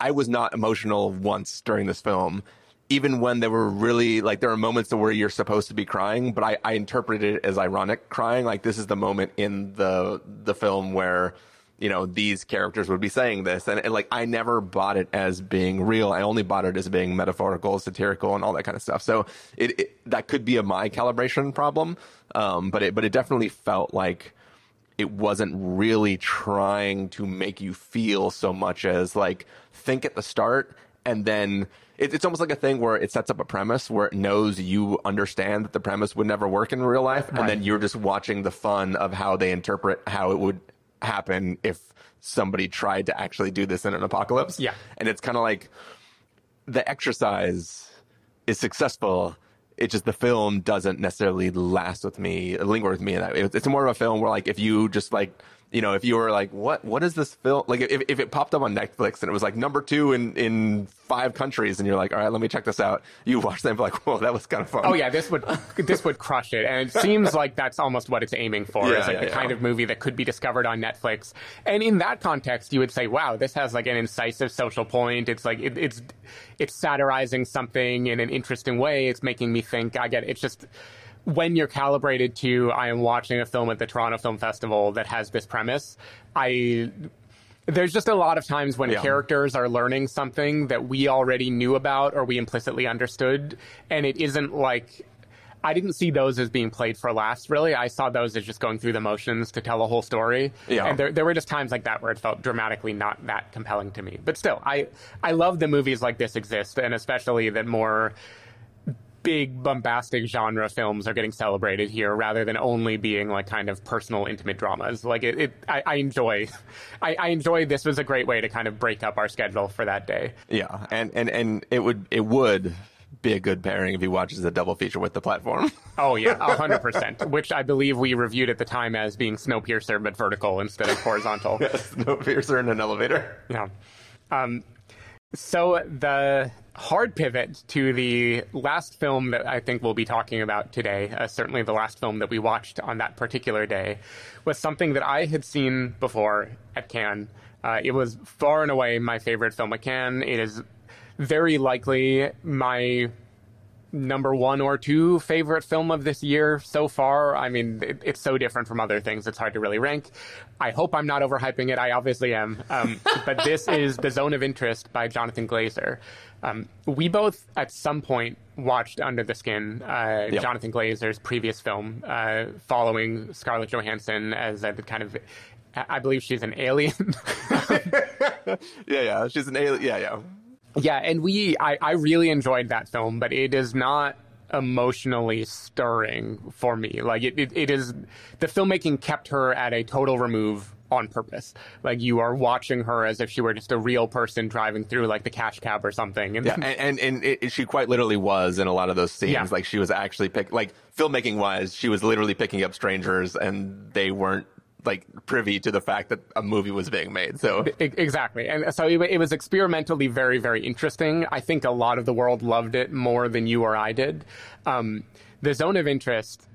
Speaker 3: I was not emotional once during this film. even when there were really like there are moments where you're supposed to be crying, but I, I interpreted it as ironic crying. Like this is the moment in the the film where you know these characters would be saying this, and, and like I never bought it as being real. I only bought it as being metaphorical, satirical, and all that kind of stuff. So it, it that could be a my calibration problem, um, but it but it definitely felt like it wasn't really trying to make you feel so much as like think at the start. And then it, it's almost like a thing where it sets up a premise where it knows you understand that the premise would never work in real life, and then you're just watching the fun of how they interpret how it would happen if somebody tried to actually do this in an apocalypse.
Speaker 4: Yeah.
Speaker 3: and it's kind of like the exercise is successful. It's just the film doesn't necessarily last with me, linger with me. And it's more of a film where like if you just like you know, if you were like, what, what is this film? Like, if, if it popped up on Netflix and it was like number two in, in five countries and you're like, all right, let me check this out. You watch them like, whoa, that was kind of fun.
Speaker 4: Oh yeah, this would this would crush it, and it seems like that's almost what it's aiming for.
Speaker 3: Yeah,
Speaker 4: is like
Speaker 3: yeah,
Speaker 4: the
Speaker 3: yeah.
Speaker 4: kind of movie that could be discovered on Netflix. And in that context, you would say, wow, this has like an incisive social point. It's like it, it's it's satirizing something in an interesting way. It's making me think. I get it. It's just when you're calibrated to I am watching a film at the Toronto Film Festival that has this premise, I there's just a lot of times when
Speaker 3: Yeah.
Speaker 4: characters are learning something that we already knew about or we implicitly understood, and it isn't like. I didn't see those as being played for laughs, really. I saw those as just going through the motions to tell a whole story.
Speaker 3: Yeah.
Speaker 4: And there, there were just times like that where it felt dramatically not that compelling to me. But still, I, I love that movies like this exist, and especially that more big bombastic genre films are getting celebrated here rather than only being like kind of personal intimate dramas like it, it I, I enjoy I, I enjoy this was a great way to kind of break up our schedule for that day
Speaker 3: Yeah, and, and, and it would it would be a good pairing if he watches the double feature with the platform.
Speaker 4: oh yeah 100% which i believe we reviewed at the time as being snowpiercer but vertical instead of horizontal yes,
Speaker 3: Snowpiercer in an elevator.
Speaker 4: Yeah. Um, so the hard pivot to the last film that I think we'll be talking about today, uh, certainly the last film that we watched on that particular day, was something that I had seen before at Cannes. Uh, it was far and away my favorite film at Cannes. It is very likely my number one or two favorite film of this year so far. I mean, it, it's so different from other things; it's hard to really rank. I hope I'm not overhyping it. I obviously am. Um, but this is The Zone of Interest by Jonathan Glazer. Um, we both, at some point, watched Under the Skin, uh,
Speaker 3: Yeah.
Speaker 4: Jonathan Glazer's previous film, uh, following Scarlett Johansson as a kind of. I believe she's an alien.
Speaker 3: Yeah, yeah, she's an alien. Yeah, yeah.
Speaker 4: Yeah, and we I, I really enjoyed that film, but it is not emotionally stirring for me. Like it, it, it is the filmmaking kept her at a total remove on purpose. Like you are watching her as if she were just a real person driving through like the cash cab or something. And
Speaker 3: Yeah, and and, and it, she quite literally was in a lot of those scenes.
Speaker 4: Yeah.
Speaker 3: Like she was actually pick like filmmaking wise, she was literally picking up strangers, and they weren't like privy to the fact that a movie was being made. So
Speaker 4: Exactly. And so it, it was experimentally very, very interesting. I think a lot of the world loved it more than you or I did. Um, the zone of interest,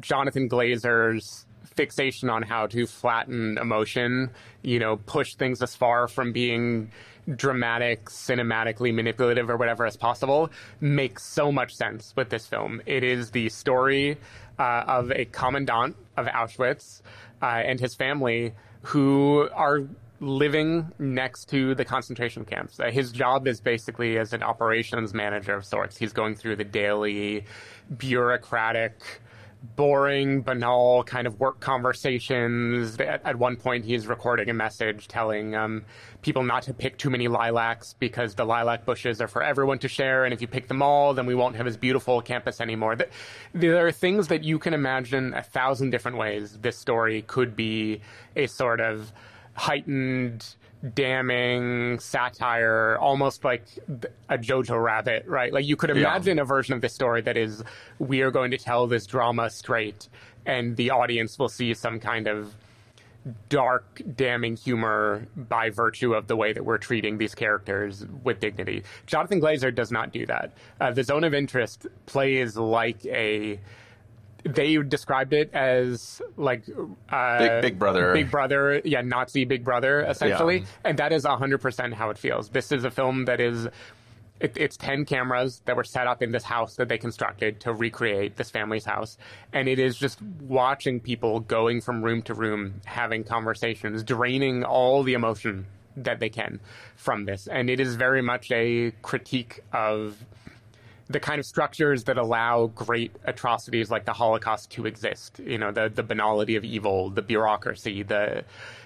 Speaker 4: Jonathan Glazer's fixation on how to flatten emotion, you know, push things as far from being dramatic, cinematically manipulative, or whatever as possible, makes so much sense with this film. It is the story uh, of a commandant of Auschwitz uh, and his family who are living next to the concentration camps. Uh, his job is basically as an operations manager of sorts. He's going through the daily bureaucratic boring, banal kind of work conversations. At, at one point, he's recording a message telling um, people not to pick too many lilacs because the lilac bushes are for everyone to share, and if you pick them all, then we won't have as beautiful campus anymore. Th- There are things that you can imagine a thousand different ways this story could be a sort of heightened damning satire, almost like a Jojo Rabbit, right? Like you could imagine a version of this story that is, we are going to tell this drama straight, and the audience will see some kind of dark, damning humor by virtue of the way that we're treating these characters with dignity. Jonathan Glazer does not do that. Uh, the Zone of Interest plays like a. They described it as like uh,
Speaker 3: Big- Big Brother.
Speaker 4: Big Brother, yeah, Nazi Big Brother, essentially,
Speaker 3: Yeah.
Speaker 4: and that is hundred percent how it feels. This is a film that is it, it's 10 cameras that were set up in this house that they constructed to recreate this family's house. And it is just watching people going from room to room, having conversations, draining all the emotion that they can from this. And it is very much a critique of the kind of structures that allow great atrocities like the Holocaust to exist. You know, the the banality of evil, the bureaucracy, the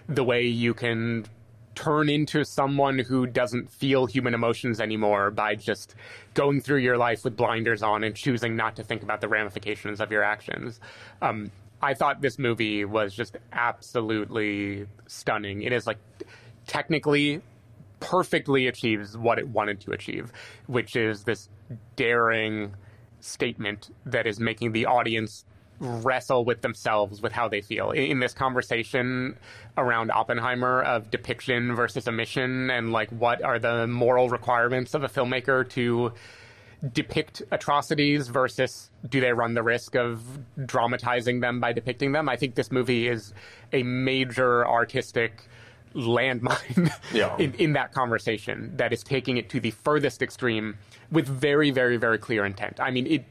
Speaker 4: the way you can turn into someone who doesn't feel human emotions anymore by just going through your life with blinders on and choosing not to think about the ramifications of your actions. Um, I thought this movie was just absolutely stunning. It is like technically perfectly achieves what it wanted to achieve, which is this daring statement that is making the audience wrestle with themselves with how they feel. In this conversation around Oppenheimer of depiction versus omission and like what are the moral requirements of a filmmaker to depict atrocities versus do they run the risk of dramatizing them by depicting them I think this movie is a major artistic landmine
Speaker 3: yeah.
Speaker 4: in, in that conversation that is taking it to the furthest extreme with very very very clear intent I mean it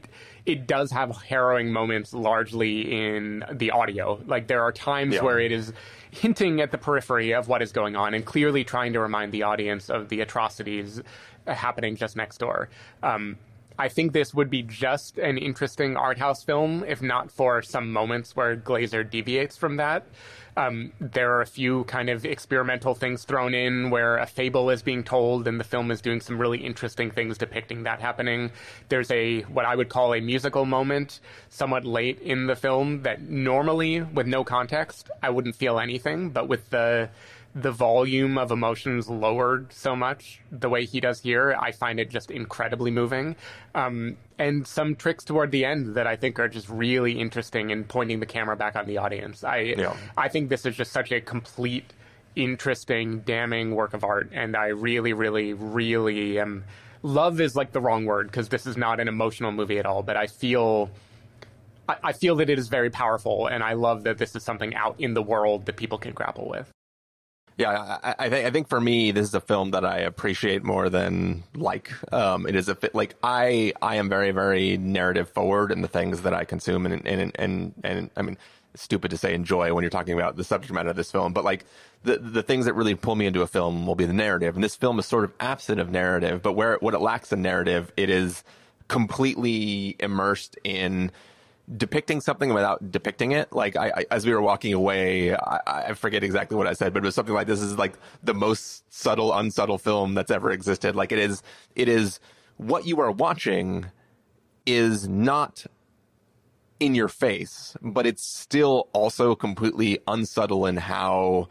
Speaker 4: it does have harrowing moments largely in the audio. Like there are times yeah. where it is hinting at the periphery of what is going on and clearly trying to remind the audience of the atrocities happening just next door. Um, I think this would be just an interesting art house film if not for some moments where Glazer deviates from that. Um, there are a few kind of experimental things thrown in where a fable is being told, and the film is doing some really interesting things depicting that happening. There's a what I would call a musical moment somewhat late in the film that normally, with no context, I wouldn't feel anything, but with the the volume of emotions lowered so much the way he does here. I find it just incredibly moving. Um, and some tricks toward the end that I think are just really interesting in pointing the camera back on the audience. I yeah. I think this is just such a complete, interesting, damning work of art, and I really, really, really am. Love is like the wrong word because this is not an emotional movie at all, but I feel. I feel that it is very powerful, and I love that this is something out in the world that people can grapple with.
Speaker 3: Yeah, I, I, think I think for me, this is a film that I appreciate more than like. Um, it is a fit. Like I, I am very, very narrative forward in the things that I consume, and and and and, I mean, stupid to say enjoy when you're talking about the subject matter of this film, but like the the things that really pull me into a film will be the narrative, and this film is sort of absent of narrative. But where what it lacks in narrative, it is completely immersed in depicting something without depicting it. Like I, I as we were walking away, I, I, forget exactly what I said, but it was something like this is like the most subtle, unsubtle film that's ever existed. Like it is, it is what you are watching is not in your face, but it's still also completely unsubtle in how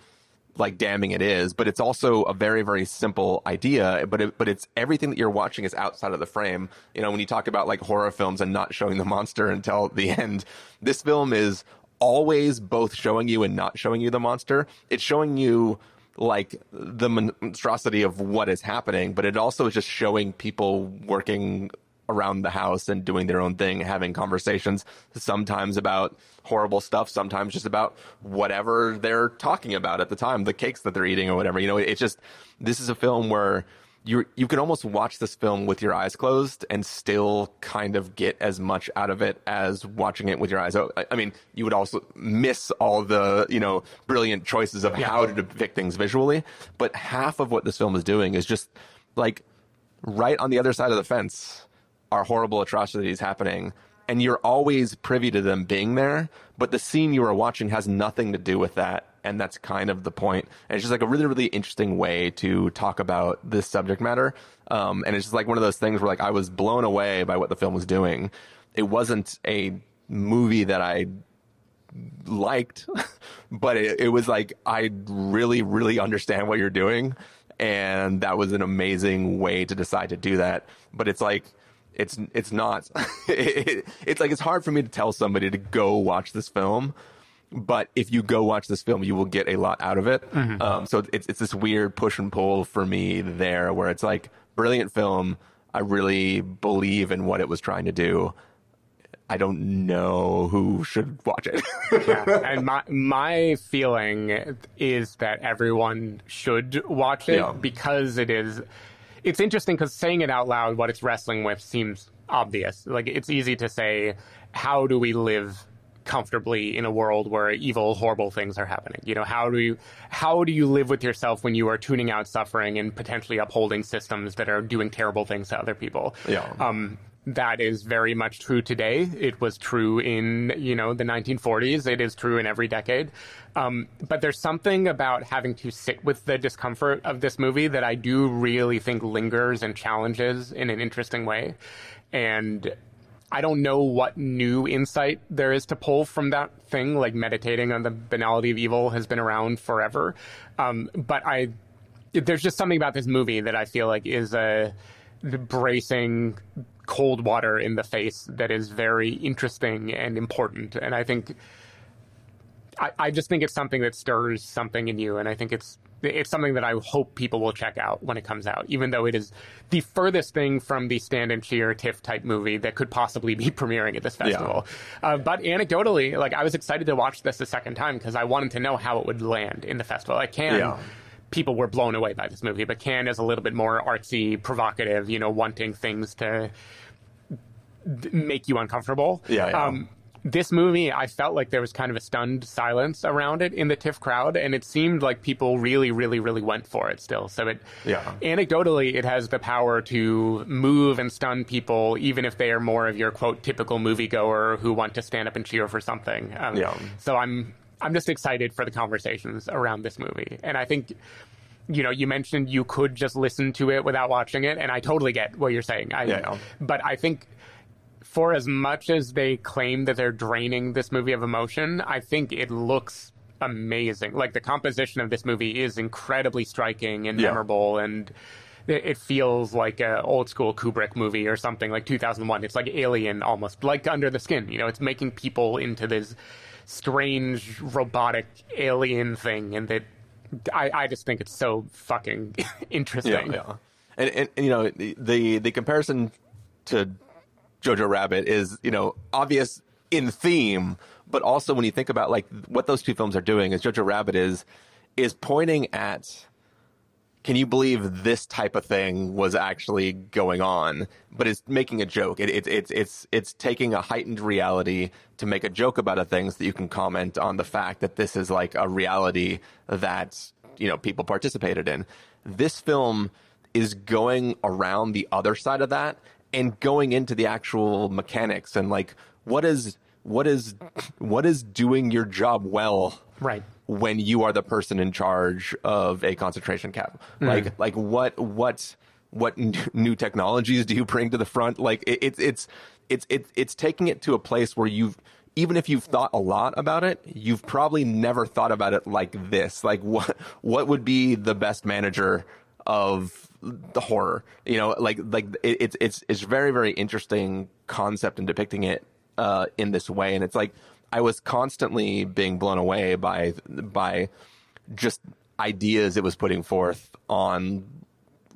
Speaker 3: like damning it is, but it's also a very very simple idea. But it, but it's everything that you're watching is outside of the frame. You know, when you talk about like horror films and not showing the monster until the end, this film is always both showing you and not showing you the monster. It's showing you like the monstrosity of what is happening, but it also is just showing people working around the house and doing their own thing, having conversations, sometimes about horrible stuff, sometimes just about whatever they're talking about at the time, the cakes that they're eating or whatever. You know, it's just, this is a film where you you can almost watch this film with your eyes closed and still kind of get as much out of it as watching it with your eyes. open. I mean, you would also miss all the you know brilliant choices of yeah. how to depict things visually, but half of what this film is doing is just like right on the other side of the fence are horrible atrocities happening and you're always privy to them being there, but the scene you are watching has nothing to do with that. And that's kind of the point. And it's just like a really, really interesting way to talk about this subject matter. Um, and it's just like one of those things where like I was blown away by what the film was doing. It wasn't a movie that I liked, but it, it was like, I really, really understand what you're doing. And that was an amazing way to decide to do that. But it's like, it's it's not. it, it's like it's hard for me to tell somebody to go watch this film, but if you go watch this film, you will get a lot out of it. Mm-hmm. Um, so it's it's this weird push and pull for me there, where it's like brilliant film. I really believe in what it was trying to do. I don't know who should watch it.
Speaker 4: yeah. And my my feeling is that everyone should watch it yeah. because it is it's interesting because saying it out loud, what it's wrestling with seems obvious. Like it's easy to say, how do we live comfortably in a world where evil, horrible things are happening? You know, how do you how do you live with yourself when you are tuning out suffering and potentially upholding systems that are doing terrible things to other people?
Speaker 3: Yeah.
Speaker 4: Um, that is very much true today. It was true in you know the 1940s. It is true in every decade. Um, but there's something about having to sit with the discomfort of this movie that I do really think lingers and challenges in an interesting way. And I don't know what new insight there is to pull from that thing. Like meditating on the banality of evil has been around forever. Um, but I, there's just something about this movie that I feel like is a bracing cold water in the face that is very interesting and important. And I think, I, I just think it's something that stirs something in you. And I think it's, it's something that I hope people will check out when it comes out, even though it is the furthest thing from the stand and cheer TIFF type movie that could possibly be premiering at this festival. Yeah. Uh, but anecdotally, like I was excited to watch this a second time because I wanted to know how it would land in the festival. I can. Yeah people were blown away by this movie, but Cannes is a little bit more artsy, provocative, you know, wanting things to make you uncomfortable.
Speaker 3: Yeah. yeah. Um,
Speaker 4: this movie, I felt like there was kind of a stunned silence around it in the TIFF crowd, and it seemed like people really, really, really went for it still. So it,
Speaker 3: yeah.
Speaker 4: anecdotally, it has the power to move and stun people, even if they are more of your quote typical moviegoer who want to stand up and cheer for something.
Speaker 3: Um, yeah.
Speaker 4: So I'm, I'm just excited for the conversations around this movie, and I think you know, you mentioned you could just listen to it without watching it, and I totally get what you're saying. I,
Speaker 3: yeah.
Speaker 4: But I think for as much as they claim that they're draining this movie of emotion, I think it looks amazing. Like the composition of this movie is incredibly striking and yeah. memorable and it feels like an old school Kubrick movie or something like 2001. It's like Alien almost, like Under the Skin. You know, it's making people into this strange robotic alien thing, and that I, I just think it's so fucking interesting.
Speaker 3: Yeah, yeah. And, and, you know the the comparison to Jojo Rabbit is, you know, obvious in theme, but also when you think about like what those two films are doing is Jojo Rabbit is is pointing at can you believe this type of thing was actually going on? But it's making a joke. It, it, it's it's it's taking a heightened reality to make a joke about a thing so that you can comment on the fact that this is like a reality that you know people participated in. This film is going around the other side of that and going into the actual mechanics and like what is what is what is doing your job well
Speaker 4: right
Speaker 3: when you are the person in charge of a concentration camp mm. like like what what what new technologies do you bring to the front like it, it's it's it's it's it's taking it to a place where you've even if you've thought a lot about it, you've probably never thought about it like this. Like what what would be the best manager of the horror. You know, like like it, it's it's it's very very interesting concept in depicting it uh, in this way, and it's like I was constantly being blown away by by just ideas it was putting forth on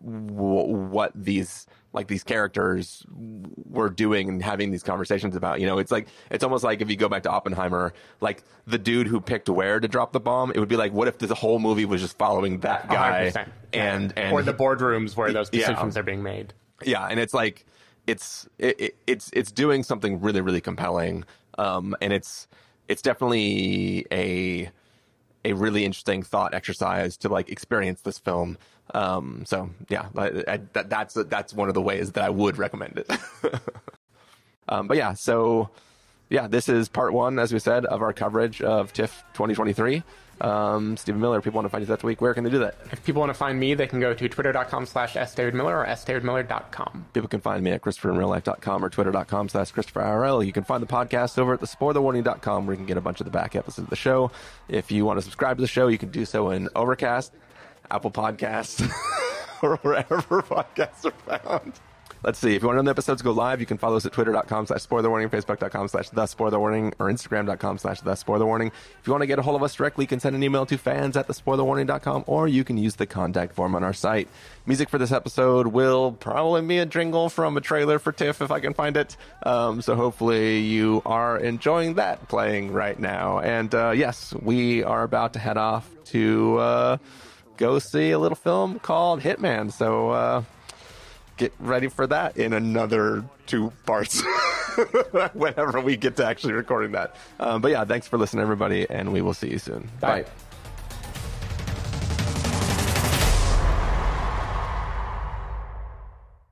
Speaker 3: w- what these like these characters were doing and having these conversations about. You know, it's like it's almost like if you go back to Oppenheimer, like the dude who picked where to drop the bomb, it would be like, what if the whole movie was just following that guy 100%. and and
Speaker 4: or the boardrooms where those decisions yeah. are being made.
Speaker 3: Yeah, and it's like it's it, it's it's doing something really really compelling, um, and it's it's definitely a a really interesting thought exercise to like experience this film um, so yeah, I, I, that, that's that's one of the ways that I would recommend it. um, but yeah, so yeah, this is part one, as we said, of our coverage of TIFF 2023. Um, Stephen Miller, if people want to find you that week, where can they do that?
Speaker 4: If people want to find me, they can go to twitter.com slash sdavidmiller or sdavidmiller.com.
Speaker 3: People can find me at christopherinreallife.com or twitter.com slash christopherrl. You can find the podcast over at thespoilerwarning.com where you can get a bunch of the back episodes of the show. If you want to subscribe to the show, you can do so in Overcast, Apple Podcasts, or wherever podcasts are found. Let's see. If you want to know when the episodes go live, you can follow us at twitter.com slash spoiler warning, facebook.com slash the spoiler warning, or instagram.com slash the spoiler warning. If you want to get a hold of us directly, you can send an email to fans at thespoilerwarning.com, or you can use the contact form on our site. Music for this episode will probably be a jingle from a trailer for TIFF if I can find it. Um, so hopefully you are enjoying that playing right now. And uh, yes, we are about to head off to. Uh, go see a little film called Hitman. So uh, get ready for that in another two parts whenever we get to actually recording that. Um, but yeah, thanks for listening, everybody, and we will see you soon.
Speaker 4: Bye.
Speaker 3: Bye.